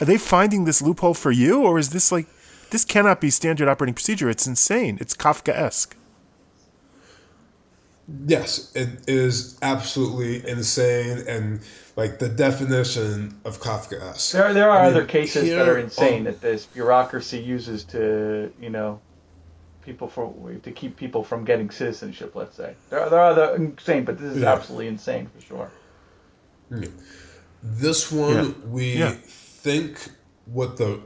A: Are they finding this loophole for you, or is this like this cannot be standard operating procedure? It's insane. It's Kafka-esque.
C: Yes, it is absolutely insane and like the definition of Kafka-esque.
B: There, there are
C: I mean,
B: other cases
C: here
B: that are insane
C: on-
B: that this bureaucracy uses to, you know, people for to keep people from getting citizenship. Let's say there are, there are other insane, but this is
C: Yeah.
B: absolutely insane for sure. Hmm.
C: This one
A: Yeah.
C: we
A: Yeah.
C: think what the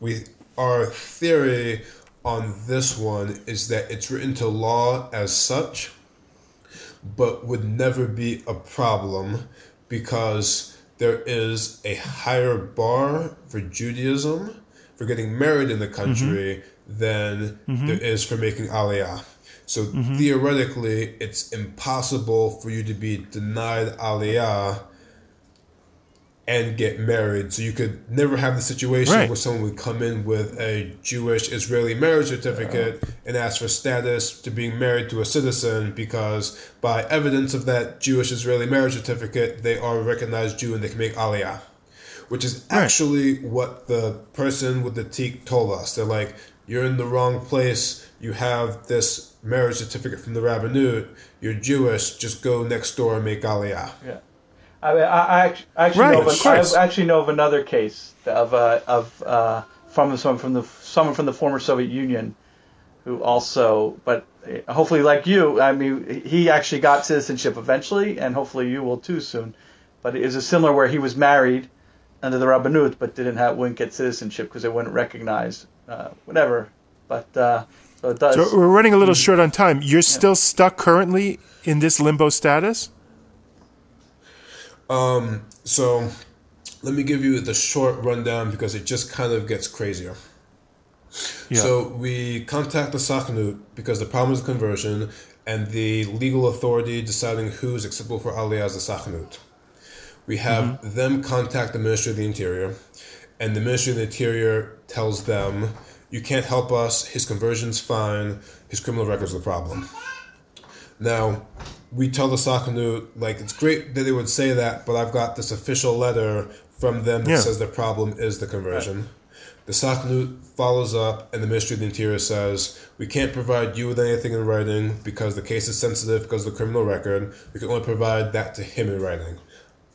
C: we our theory on this one is that it's written to law as such, but would never be a problem because there is a higher bar for Judaism for getting married in the mm-hmm. country than mm-hmm. there is for making aliyah. So mm-hmm. theoretically, it's impossible for you to be denied aliyah and get married. So you could never have the situation
A: Right.
C: where someone would come in with a Jewish Israeli marriage certificate and ask for status to being married to a citizen because by evidence of that Jewish Israeli marriage certificate, they are a recognized Jew and they can make aliyah. Which is
A: Right.
C: actually what the person with the teak told us. They're like, you're in the wrong place. You have this marriage certificate from the rabbinut. You're Jewish. Just go next door and make aliyah.
B: Yeah, I mean, I, I actually
A: Right,
B: know
A: of
B: of, I actually know of another case of uh, of uh, from someone from the someone from the former Soviet Union, who also, but uh, hopefully, like you, I mean, he actually got citizenship eventually, and hopefully you will too soon. But it is a similar where he was married under the Rabbanut, but didn't have wouldn't get citizenship because they wouldn't recognize uh, whatever. But uh, so it does.
A: So we're running a little short on time. You're still stuck currently in this limbo status.
C: So let me give you the short rundown because it just kind of gets crazier.
A: Yeah.
C: So we contact the Sakhnut because the problem is conversion, and the legal authority deciding who's acceptable for Aliyah as a Sachnut. We have mm-hmm. them contact the Ministry of the Interior, and the Ministry of the Interior tells them, You can't help us, his conversion's fine, his criminal record's the problem. Now, we tell the Sachnut, like, it's great that they would say that, but I've got this official letter from them that yeah. says the problem is the conversion. Right. The Sachnut follows up, and the Ministry of the Interior says, We can't provide you with anything in writing because the case is sensitive because of the criminal record. We can only provide that to him in writing.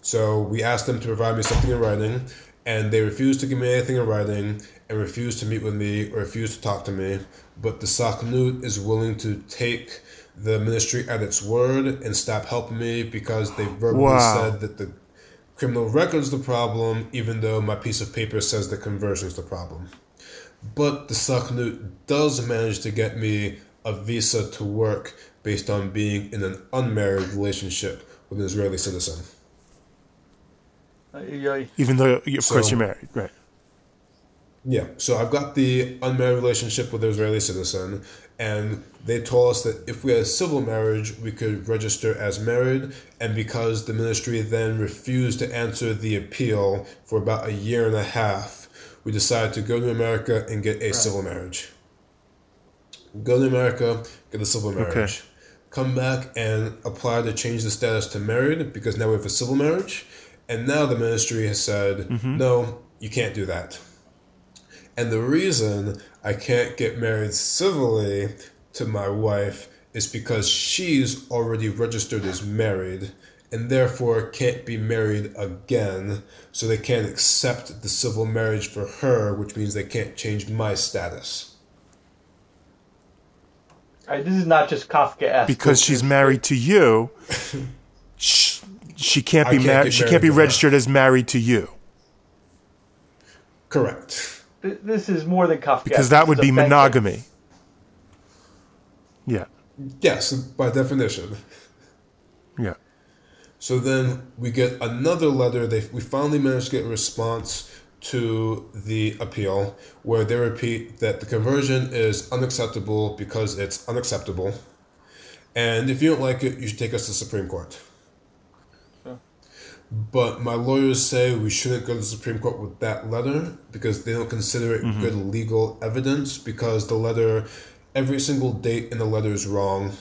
C: So we asked them to provide me something in writing, and they refused to give me anything in writing, and refused to meet with me, or refused to talk to me. But the Sachnut is willing to take the ministry at its word and stop helping me because they verbally wow. said that the criminal record's the problem, even though my piece of paper says the conversion's the problem. But the Sachnut does manage to get me a visa to work based on being in an unmarried relationship with an Israeli citizen.
A: Even though, of so, course, you're married, right?
C: Yeah. So I've got the unmarried relationship with an Israeli citizen, and they told us that if we had a civil marriage, we could register as married. And because the ministry then refused to answer the appeal for about a year and a half, we decided to go to America and get a right. civil marriage. Go to America, get a civil marriage. Okay. Come back and apply to change the status to married because now we have a civil marriage. And now the ministry has said, mm-hmm. no, you can't do that. And the reason I can't get married civilly to my wife is because she's already registered as married and therefore can't be married again. So they can't accept the civil marriage for her, which means they can't change my status.
B: Right, this is not just Kafka.
A: Because she's married to you, she, she can't be married. She can't be registered as married to you.
C: Correct
B: this is more than Kafka.
A: Because that would be monogamy. Yeah.
C: Yes, by definition.
A: Yeah.
C: So then we get another letter. They we finally managed to get a response to the appeal where they repeat that the conversion is unacceptable because it's unacceptable. And if you don't like it, you should take us to the Supreme Court. But my lawyers say we shouldn't go to the Supreme Court with that letter because they don't consider it mm-hmm. good legal evidence because the letter, every single date in the letter is wrong.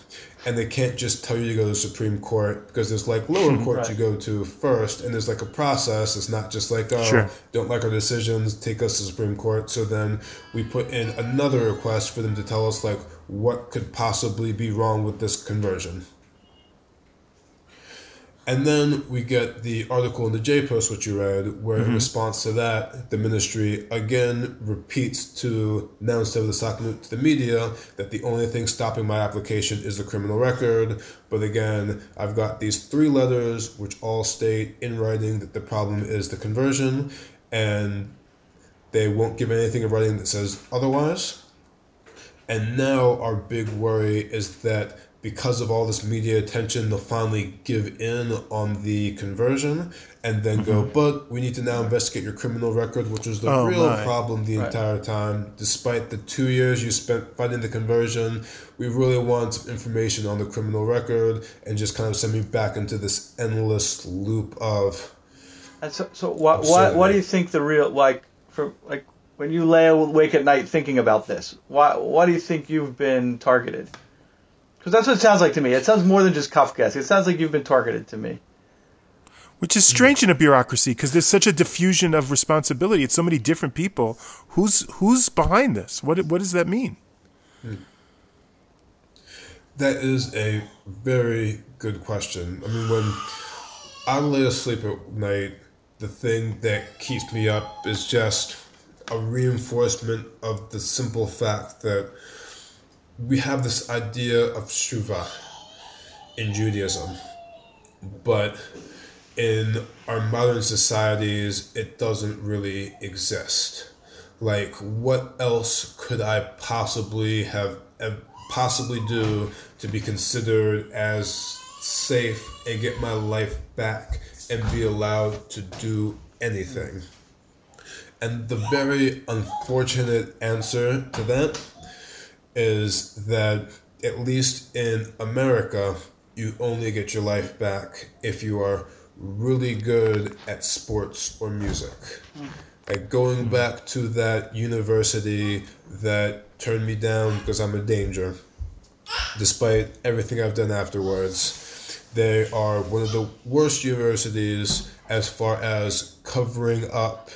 C: And they can't just tell you to go to the Supreme Court because there's like lower courts right. you go to first, and there's like a process. It's not just like, oh, sure. don't like our decisions, take us to the Supreme Court. So then we put in another request for them to tell us, like, what could possibly be wrong with this conversion. And then we get the article in the J Post, which you read, where mm-hmm. in response to that, the ministry again repeats to now instead of the Sachnut to the media that the only thing stopping my application is the criminal record. But again, I've got these three letters which all state in writing that the problem is the conversion, and they won't give anything in writing that says otherwise. And now our big worry is that because of all this media attention, they'll finally give in on the conversion and then mm-hmm. go, but we need to now investigate your criminal record, which was the oh, real my. problem the right. entire time. Despite the two years you spent fighting the conversion, we really want information on the criminal record and just kind of send me back into this endless loop of.
B: And so, so what, what, what do you think the real, like, for, like, when you lay awake at night thinking about this, why, why do you think you've been targeted? Because that's what it sounds like to me. It sounds more than just Kafka. It sounds like you've been targeted to me.
A: Which is strange in a bureaucracy because there's such a diffusion of responsibility. It's so many different people. Who's who's behind this? What what does that mean?
C: That is a very good question. I mean, when I lay asleep at night, the thing that keeps me up is just a reinforcement of the simple fact that we have this idea of Shuva in Judaism, but in our modern societies, it doesn't really exist. Like, what else could I possibly have possibly do to be considered as safe and get my life back and be allowed to do anything? And the very unfortunate answer to that is that at least in America, you only get your life back if you are really good at sports or music. Hmm. Like going back to that university that turned me down because I'm a danger, despite everything I've done afterwards. They are one of the worst universities as far as covering up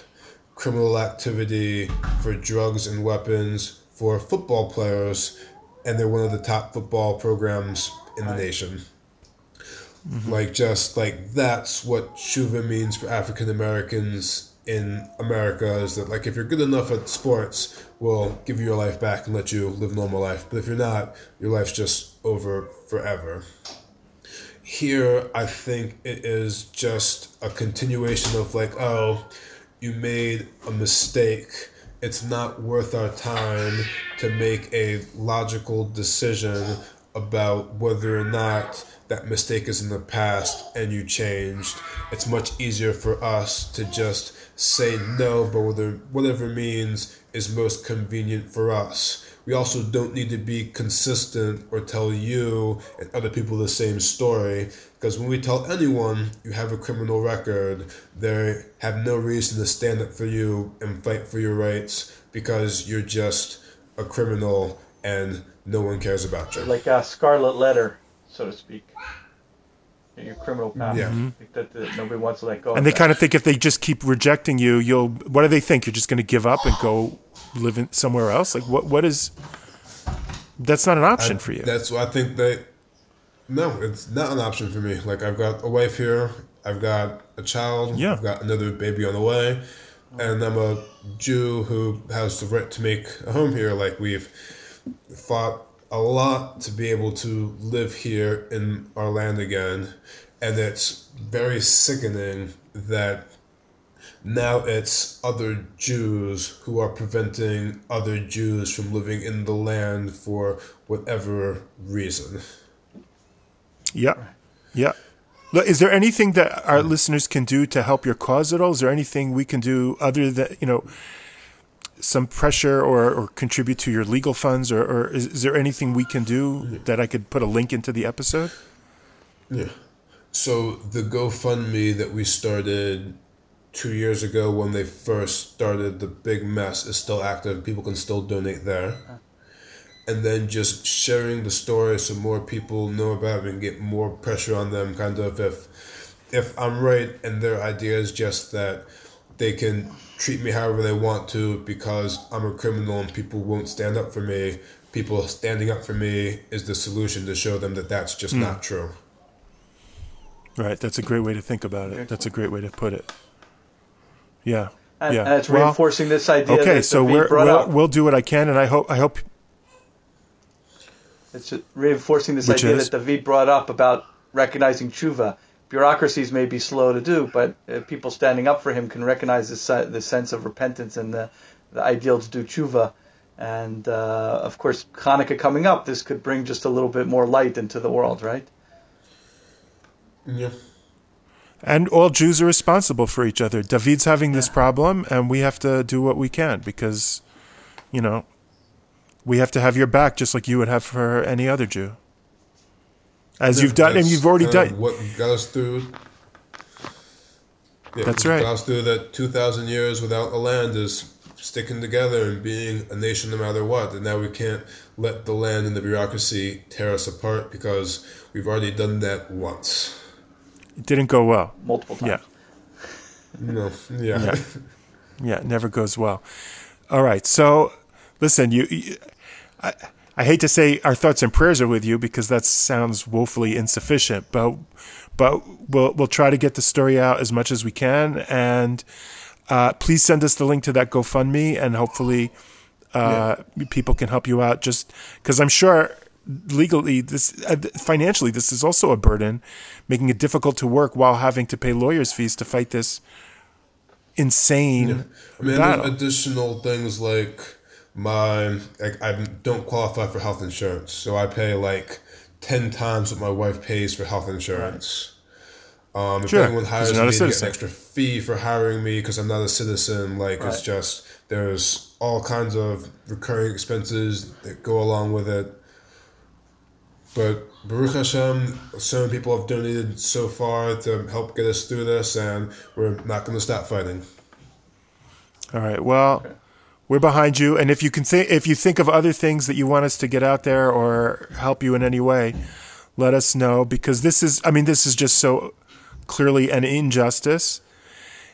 C: criminal activity for drugs and weapons for football players, and they're one of the top football programs in the nation. Mm-hmm. Like, just like that's what Shuva means for African Americans in America is that, like, if you're good enough at sports, we'll give you your life back and let you live normal life. But if you're not, your life's just over forever. Here, I think it is just a continuation of, like, oh, you made a mistake. It's not worth our time to make a logical decision about whether or not that mistake is in the past and you changed. It's much easier for us to just say no, but whether whatever means is most convenient for us. We also don't need to be consistent or tell you and other people the same story because when we tell anyone you have a criminal record, they have no reason to stand up for you and fight for your rights because you're just a criminal and no one cares about you.
B: Like a scarlet letter, so to speak. In your criminal past.
C: Yeah.
B: Mm-hmm. That, that, nobody wants to let go.
A: And they kind of think if they just keep rejecting you, you'll. What do they think? You're just going to give up and go live in somewhere else? Like what? What is? That's not an option
C: I,
A: for you.
C: That's what I think that. No, it's not an option for me. Like I've got a wife here, I've got a child,
A: yeah.
C: I've got another baby on the way, and I'm a Jew who has the right to make a home here. Like we've fought a lot to be able to live here in our land again, and it's very sickening that now it's other Jews who are preventing other Jews from living in the land for whatever reason.
A: Yeah. Yeah. Is there anything that our listeners can do to help your cause at all? Is there anything we can do other than, you know, some pressure or, or contribute to your legal funds or, or is, is there anything we can do that I could put a link into the episode?
C: Yeah. So the GoFundMe that we started two years ago when they first started the big mess is still active. People can still donate there and then just sharing the story so more people know about it and get more pressure on them kind of if if i'm right and their idea is just that they can treat me however they want to because i'm a criminal and people won't stand up for me people standing up for me is the solution to show them that that's just mm. not true
A: right that's a great way to think about it that's a great way to put it yeah
B: and,
A: yeah.
B: and it's well, reinforcing this idea.
A: Okay, so we're, we'll, we'll do what I can, and I hope I hope
B: it's reinforcing this Which idea is? that David brought up about recognizing tshuva. Bureaucracies may be slow to do, but uh, people standing up for him can recognize this, uh, the sense of repentance and the, the ideal to do tshuva. And uh, of course, Hanukkah coming up, this could bring just a little bit more light into the world, right?
C: Yeah.
A: And all Jews are responsible for each other. David's having this problem, and we have to do what we can because, you know, we have to have your back just like you would have for any other Jew. As yeah, you've done, and you've already done.
C: What got us through.
A: Yeah, that's right.
C: Got us through that 2,000 years without a land is sticking together and being a nation no matter what. And now we can't let the land and the bureaucracy tear us apart because we've already done that once.
A: It didn't go well.
B: Multiple times.
A: Yeah.
C: No, yeah.
A: yeah. Yeah, it never goes well. All right. So listen, you, you I, I hate to say our thoughts and prayers are with you because that sounds woefully insufficient, but but we'll we'll try to get the story out as much as we can, and uh, please send us the link to that GoFundMe, and hopefully uh, yeah. people can help you out. Just because I'm sure legally this uh, financially this is also a burden, making it difficult to work while having to pay lawyers' fees to fight this insane yeah.
C: I mean, additional things like my I, I don't qualify for health insurance, so I pay like ten times what my wife pays for health insurance. Um, if
A: sure,
C: anyone hires me, they get an extra fee for hiring me because I'm not a citizen. Like right. it's just there's all kinds of recurring expenses that go along with it. But Baruch Hashem, so many people have donated so far to help get us through this, and we're not going to stop fighting.
A: All right. Well, we're behind you, and if you can think, if you think of other things that you want us to get out there or help you in any way, let us know because this is, I mean, this is just so clearly an injustice,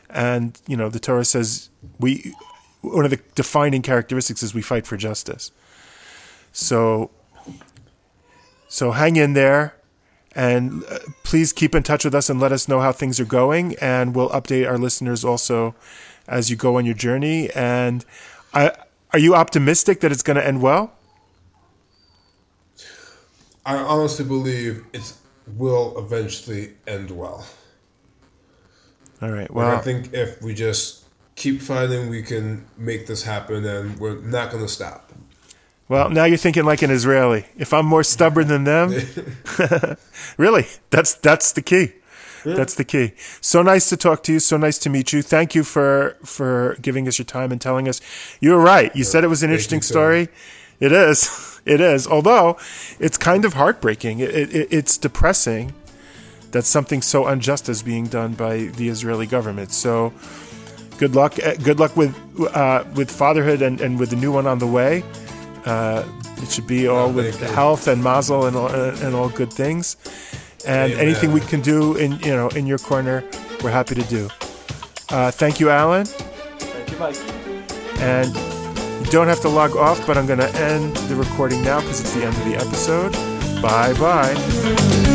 A: and you know, the Torah says we one of the defining characteristics is we fight for justice. So, so hang in there, and uh, please keep in touch with us and let us know how things are going, and we'll update our listeners also as you go on your journey. And I, are you optimistic that it's going to end well?
C: I honestly believe it will eventually end well.
A: All right. Well,
C: I think if we just keep fighting, we can make this happen, and we're not going to stop.
A: well, now you're thinking like an Israeli. If I'm more stubborn than them, really, that's that's the key. That's the key. So nice to talk to you. So nice to meet you. Thank you for for giving us your time and telling us. You were right. You said it was an interesting story. It is. It is. Although it's kind of heartbreaking. It, it, it's depressing that something so unjust is being done by the Israeli government. So good luck. eh, Good luck with uh, with fatherhood and, and with the new one on the way. Uh, it should be all
C: Oh,
A: with health and mazel and all, and all good things. And
C: Amen.
A: anything we can do in you know in your corner, we're happy to do. Uh, thank you, Alan.
B: Thank you, Mike.
A: And you don't have to log off, but I'm going to end the recording now because it's the end of the episode. Bye bye.